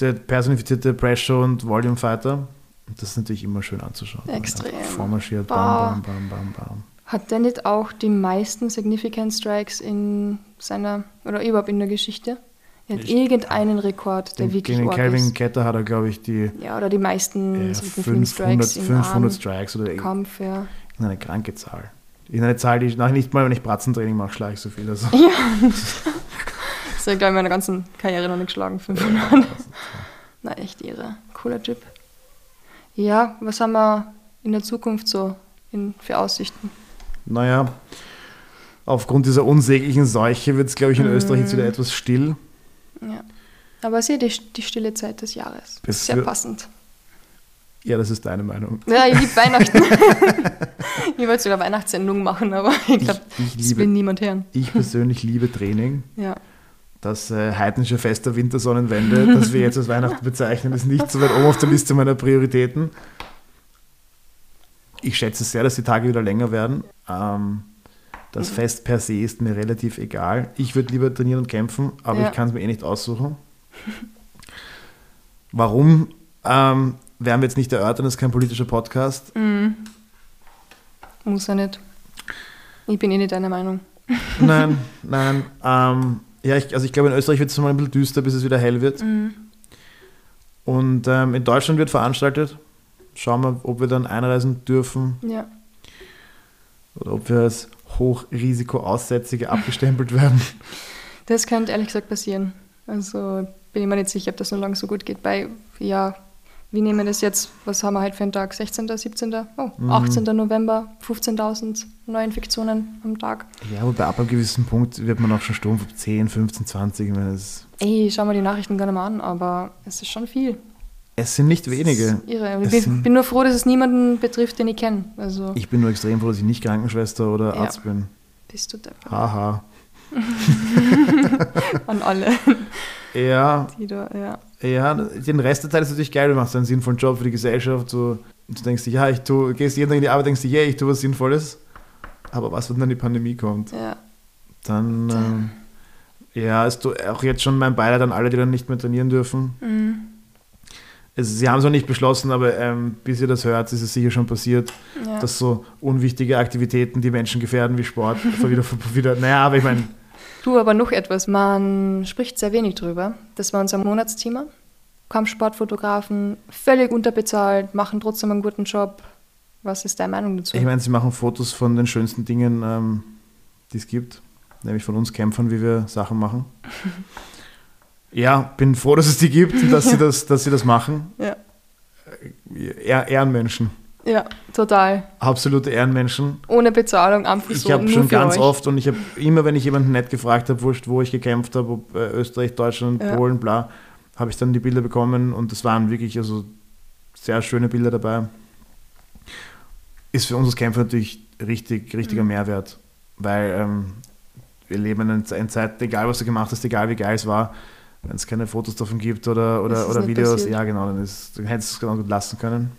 der personifizierte Pressure und Volume Fighter. Und das ist natürlich immer schön anzuschauen. Extrem. Vormarschiert, bam, bam, bam, bam, bam. Hat der nicht auch die meisten Significant Strikes in seiner, oder überhaupt in der Geschichte? Er hat Ich- irgendeinen Rekord, der Den, wirklich gegen Calvin. Ketter hat er, glaube ich, die Ja, oder die meisten äh, Significant 500, Strikes im 500 Strikes oder Kampf, ja. irgendeine kranke Zahl. Irgendeine Zahl, die ich nach nicht mal, wenn ich Bratzentraining mache, schlage ich so viel. Also. Das habe ich, glaube ich, in meiner ganzen Karriere noch nicht geschlagen, 500. Na, echt irre. Cooler Typ. Ja, was haben wir in der Zukunft so in, für Aussichten? Naja, aufgrund dieser unsäglichen Seuche wird es, glaube ich, in Mhm. Österreich jetzt wieder etwas still. Ja. Aber sehr die, die stille Zeit des Jahres. Das Sehr passend. Ja, das ist deine Meinung. Ja, ich liebe Weihnachten. ich wollte sogar Weihnachtssendung machen, aber ich glaube, das will niemand hören. ich persönlich liebe Training. Ja. Das äh, heidnische Fest der Wintersonnenwende, das wir jetzt als Weihnachten bezeichnen, ist nicht so weit oben auf der Liste meiner Prioritäten. Ich schätze sehr, dass die Tage wieder länger werden. Ähm, das Mhm. Fest per se ist mir relativ egal. Ich würde lieber trainieren und kämpfen, aber Ja. ich kann es mir eh nicht aussuchen. Warum ähm, werden wir jetzt nicht erörtern, das ist kein politischer Podcast. Mhm. Muss er nicht. Ich bin eh nicht deiner Meinung. Nein, nein. Ähm, ja, ich, also ich glaube, in Österreich wird es mal ein bisschen düster, bis es wieder hell wird. Mhm. Und ähm, in Deutschland wird veranstaltet. Schauen wir, ob wir dann einreisen dürfen Ja. oder ob wir als Hochrisikoaussätzige abgestempelt werden. Das könnte ehrlich gesagt passieren. Also bin ich mir nicht sicher, ob das noch lange so gut geht. Bei, ja, wie nehmen wir das jetzt? Was haben wir heute für einen Tag? 16., 17., oh, Mhm. 18. November, 15.000 Neuinfektionen am Tag. Ja, aber ab einem gewissen Punkt wird man auch schon stumpf auf 10, 15, 20. Ich meine, Ey, schau mir die Nachrichten gar nicht mehr an, aber es ist schon viel. Es sind nicht wenige. Irre. Ich bin, bin nur froh, dass es niemanden betrifft, den ich kenne. Also Ich bin nur extrem froh, dass ich nicht Krankenschwester oder Ja. Arzt bin. bist du da Haha. an alle, Ja, da, ja. ja, den Rest der Zeit ist natürlich geil. Du machst einen sinnvollen Job für die Gesellschaft. Du, du denkst dir, ja, ich tu, gehst jeden Tag in die Arbeit, denkst dir, yeah, ich tue was Sinnvolles. Aber was, wenn dann die Pandemie kommt? ja. Dann, ähm, ja, ist du, auch jetzt schon mein Beileid an alle, die dann nicht mehr trainieren dürfen. Mhm. Also, sie haben es noch nicht beschlossen, aber ähm, bis ihr das hört, ist es sicher schon passiert, ja. dass so unwichtige Aktivitäten, die Menschen gefährden, wie Sport, wieder, wieder, naja, aber ich meine, Du, aber noch etwas. Man spricht sehr wenig drüber. Das war unser Monatsthema. Kampfsportfotografen, völlig unterbezahlt, machen trotzdem einen guten Job. Was ist deine Meinung dazu? ich meine, sie machen Fotos von den schönsten Dingen, ähm, die es gibt, nämlich von uns Kämpfern, wie wir Sachen machen. Ja, bin froh, dass es die gibt und dass sie das, dass sie das machen. ja. Ehr Ehrenmenschen, ja, total. absolute Ehrenmenschen. Ohne Bezahlung, einfach Ich so. habe nur schon ganz euch. oft und ich habe immer, wenn ich jemanden nett gefragt habe, wurscht, wo ich gekämpft habe, ob äh, Österreich, Deutschland, Ja. Polen, bla, habe ich dann die Bilder bekommen und es waren wirklich also sehr schöne Bilder dabei. Ist für uns als Kämpfer natürlich richtig, richtiger Mhm. Mehrwert, weil ähm, wir leben in in Zeiten, egal was du gemacht hast, egal wie geil es war, wenn es keine Fotos davon gibt oder, oder, oder Videos, passiert. ja genau, dann, ist, dann hättest du es genau gut lassen können.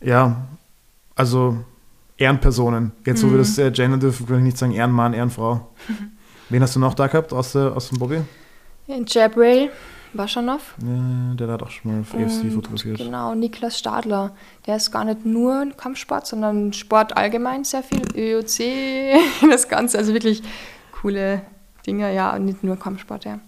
Ja, also Ehrenpersonen. Jetzt, wo wir Mhm. das äh, gendern dürfen, kann ich nicht sagen Ehrenmann, Ehrenfrau. Wen hast du noch da gehabt, außer, außer dem Bobby? In Jabrail, Baschanow. Ja, der hat auch schon mal für EFC fotografiert. Genau, Niklas Stadler. Der ist gar nicht nur Kampfsport, sondern Sport allgemein sehr viel. ÖOC, das Ganze. Also wirklich coole Dinge, ja, und nicht nur Kampfsport, ja.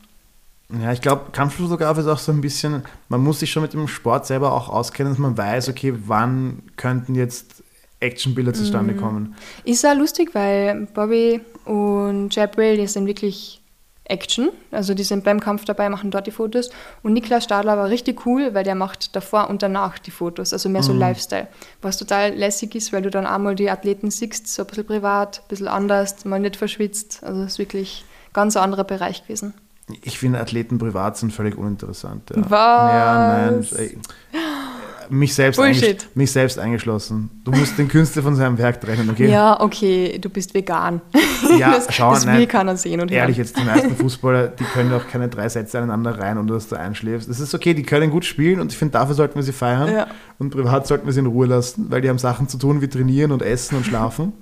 Ja, ich glaube, Kampffotograf ist auch so ein bisschen, man muss sich schon mit dem Sport selber auch auskennen, dass man weiß, okay, wann könnten jetzt Actionbilder zustande Mhm. kommen. Ist auch lustig, weil Bobby und Jabrail, die sind wirklich Action. Also die sind beim Kampf dabei, machen dort die Fotos. Und Niklas Stadler war richtig cool, weil der macht davor und danach die Fotos. Also mehr so Mhm. Lifestyle. Was total lässig ist, weil du dann einmal die Athleten siehst, so ein bisschen privat, ein bisschen anders, mal nicht verschwitzt. Also das ist wirklich ganz anderer Bereich gewesen. Ich finde Athleten privat sind völlig uninteressant. Ja. Was? Ja, nein. ey. mich selbst, mich selbst eingeschlossen. Du musst den Künstler von seinem Werk trennen, okay? Ja, okay, du bist vegan. Ja, das, schau, das nein. will keiner sehen und Ehrlich, hören. jetzt die meisten Fußballer, die können auch keine drei Sätze aneinander rein, ohne dass du einschläfst. Das ist okay, die können gut spielen und ich finde, dafür sollten wir sie feiern. Ja. Und privat sollten wir sie in Ruhe lassen, weil die haben Sachen zu tun wie trainieren und essen und schlafen.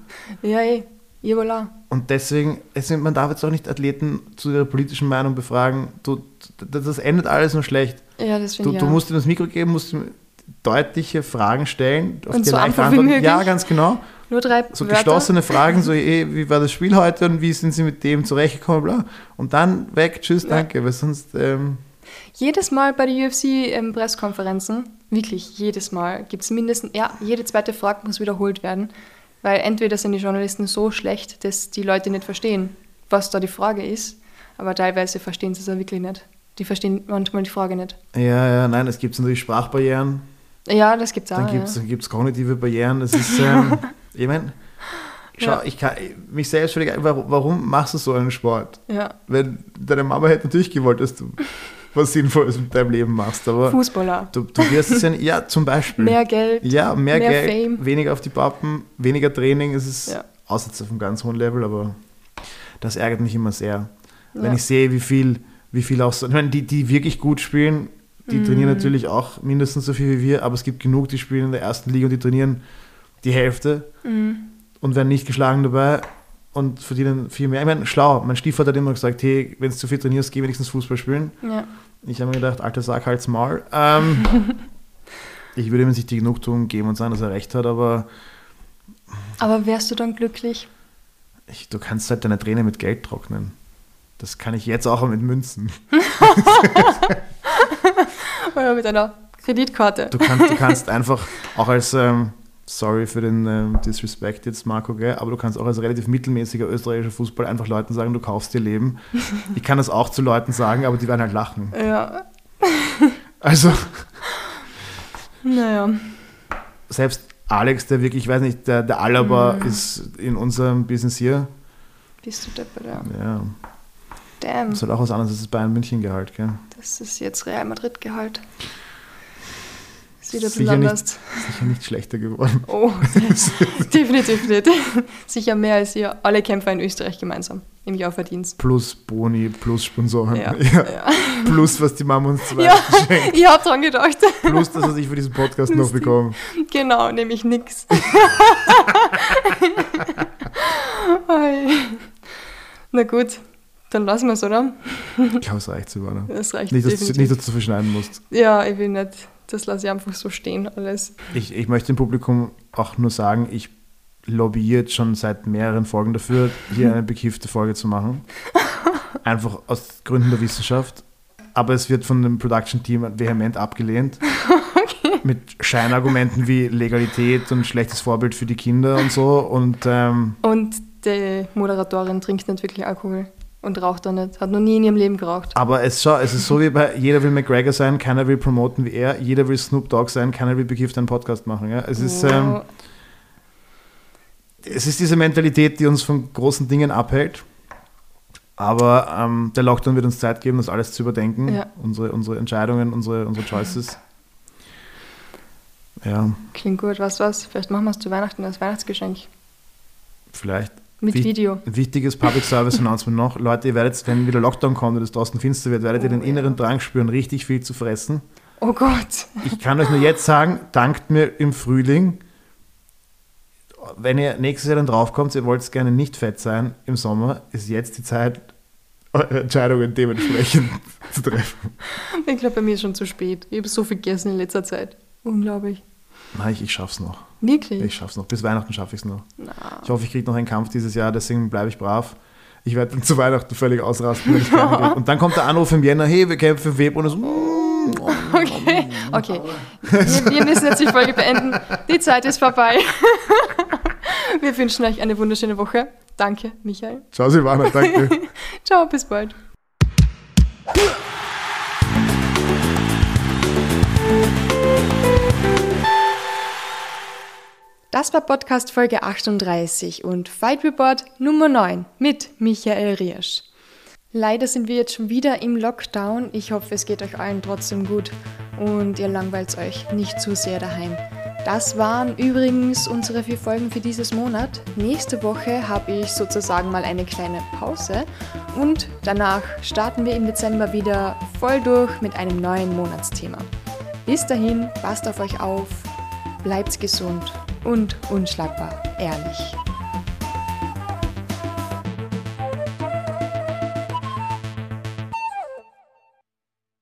Ja, eh. Ja, voilà. Und deswegen, deswegen, man darf jetzt auch nicht Athleten zu ihrer politischen Meinung befragen. Du, das, das endet alles nur schlecht. Ja, das finde Du, ich du musst ihm das Mikro geben, musst ihm deutliche Fragen stellen. auf Und die so einfach wie möglich. Ja, ganz genau. Nur drei So Wörter. geschlossene Fragen, so eh, wie war das Spiel heute und wie sind sie mit dem zurechtgekommen, bla. Und dann weg, tschüss, Ja. danke, weil sonst, ähm, Jedes Mal bei der UFC-Presskonferenzen, wirklich jedes Mal, gibt es mindestens, ja, jede zweite Frage muss wiederholt werden. Weil entweder sind die Journalisten so schlecht, dass die Leute nicht verstehen, was da die Frage ist, aber teilweise verstehen sie es auch wirklich nicht. Die verstehen manchmal die Frage nicht. ja, ja, nein, es gibt natürlich Sprachbarrieren, Ja, das gibt es auch. dann gibt es ja. gibt's kognitive Barrieren, das ist, ähm, ich meine, schau, Ja. ich kann, mich selbst warum machst du so einen Sport? ja. Wenn deine Mama hätte natürlich gewollt, dass du was Sinnvolles mit deinem Leben machst, aber Fußballer. du, du wirst es ja, nicht- ja, zum Beispiel. Mehr Geld. Ja, mehr, Mehr Geld, Fame. weniger auf die Pappen, weniger Training. Es ist Ja. außer auf einem ganz hohen Level, aber das ärgert mich immer sehr. Wenn Ja. ich sehe, wie viel, wie viel auch so, ich meine, die, die wirklich gut spielen, die Mhm. trainieren natürlich auch mindestens so viel wie wir, aber es gibt genug, die spielen in der ersten Liga und die trainieren die Hälfte Mhm. und werden nicht geschlagen dabei und verdienen viel mehr. Ich meine, schlau. Mein Stiefvater hat immer gesagt, hey, wenn du zu viel trainierst, geh wenigstens Fußball spielen. Ja. Ich habe mir gedacht, alter Sack, halt's Maul. Ähm, ich würde ihm nicht die Genugtuung geben und sagen, dass er recht hat, aber Aber wärst du dann glücklich? ich, du kannst halt deine Träne mit Geld trocknen. Das kann ich jetzt auch mit Münzen. Oder mit einer Kreditkarte? Du kannst, du kannst einfach auch als, ähm, sorry für den ähm, Disrespect jetzt, Marco, gell, aber du kannst auch als relativ mittelmäßiger österreichischer Fußball einfach Leuten sagen, du kaufst dir Leben. Ich kann das auch zu Leuten sagen, aber die werden halt lachen. Ja. Also Naja. selbst Alex, der wirklich, ich weiß nicht, der, der Alaba Mhm. ist in unserem Business hier. Bist du deppert, ja. Ja, Damn. das ist halt auch was anderes als das Bayern München Gehalt, gell? Das ist jetzt Real Madrid Gehalt. Ist wieder ein Sicher bisschen nicht. Sicher nicht schlechter geworden. Oh, definitiv nicht. Sicher mehr als ihr alle Kämpfer in Österreich gemeinsam im Jahr verdienst. Plus Boni, plus Sponsoren. Ja. Ja. ja. Plus, was die Mama uns zwei Ja. schenkt. Ich hab dran gedacht. Plus, das, was ich für diesen Podcast noch bekomme. Genau, nämlich nix. Na gut, dann lassen wir es, oder? Ich glaube, es reicht, Silvana. Das reicht Nicht, dass, du- nicht, dass du verschneiden musst. ja, ich will nicht. Das lasse ich einfach so stehen, alles. Ich, ich möchte dem Publikum auch nur sagen, ich lobbyiere jetzt schon seit mehreren Folgen dafür, hier eine bekiffte Folge zu machen. Einfach aus Gründen der Wissenschaft. Aber es wird von dem Production-Team vehement abgelehnt. Mit Scheinargumenten wie Legalität und schlechtes Vorbild für die Kinder und so. Und ähm, Und die Moderatorin trinkt nicht wirklich Alkohol und raucht auch nicht. Hat noch nie in ihrem Leben geraucht. Aber es, schau, es ist so wie bei jeder will McGregor sein, keiner will promoten wie er, jeder will Snoop Dogg sein, keiner will bekifft einen Podcast machen. Ja? Es, ist, ähm, es ist diese Mentalität, die uns von großen Dingen abhält. Aber ähm, der Lockdown wird uns Zeit geben, das alles zu überdenken. Ja. Unsere, unsere Entscheidungen, unsere, unsere Choices. Ja, Klingt gut, du was? Vielleicht machen wir es zu Weihnachten als Weihnachtsgeschenk. vielleicht. Mit Wie- Video. Wichtiges Public Service Announcement noch. Leute, ihr werdet, wenn wieder Lockdown kommt und es draußen finster wird, werdet ihr Oh, den ja. inneren Drang spüren, richtig viel zu fressen. Oh Gott. Ich kann euch nur jetzt sagen, dankt mir im Frühling. Wenn ihr nächstes Jahr dann draufkommt, ihr wollt gerne nicht fett sein im Sommer, ist jetzt die Zeit, eure Entscheidungen dementsprechend zu treffen. Ich glaube, bei mir ist schon zu spät. Ich habe so viel gegessen in letzter Zeit. Unglaublich. Nein, ich, ich schaff's noch. Wirklich? Ich schaff's noch. Bis Weihnachten schaffe ich's noch. Na. Ich hoffe, ich kriege noch einen Kampf dieses Jahr, deswegen bleibe ich brav. Ich werde dann zu Weihnachten völlig ausrasten, ich kriege. Und dann kommt der Anruf im Jänner, hey, wir kämpfen Februar. Und so, mm, Okay, okay. Wir, wir müssen jetzt die Folge beenden. Die Zeit ist vorbei. Wir wünschen euch eine wunderschöne Woche. Danke, Michael. Ciao, Silvana, danke. Ciao, bis bald. Das war Podcast Folge 38 und Fight Report Nummer 9 mit Michael Riersch. Leider sind wir jetzt schon wieder im Lockdown. Ich hoffe, es geht euch allen trotzdem gut und ihr langweilt euch nicht zu sehr daheim. Das waren übrigens unsere vier Folgen für dieses Monat. Nächste Woche habe ich sozusagen mal eine kleine Pause und danach starten wir im Dezember wieder voll durch mit einem neuen Monatsthema. Bis dahin, passt auf euch auf, bleibt gesund und unschlagbar ehrlich.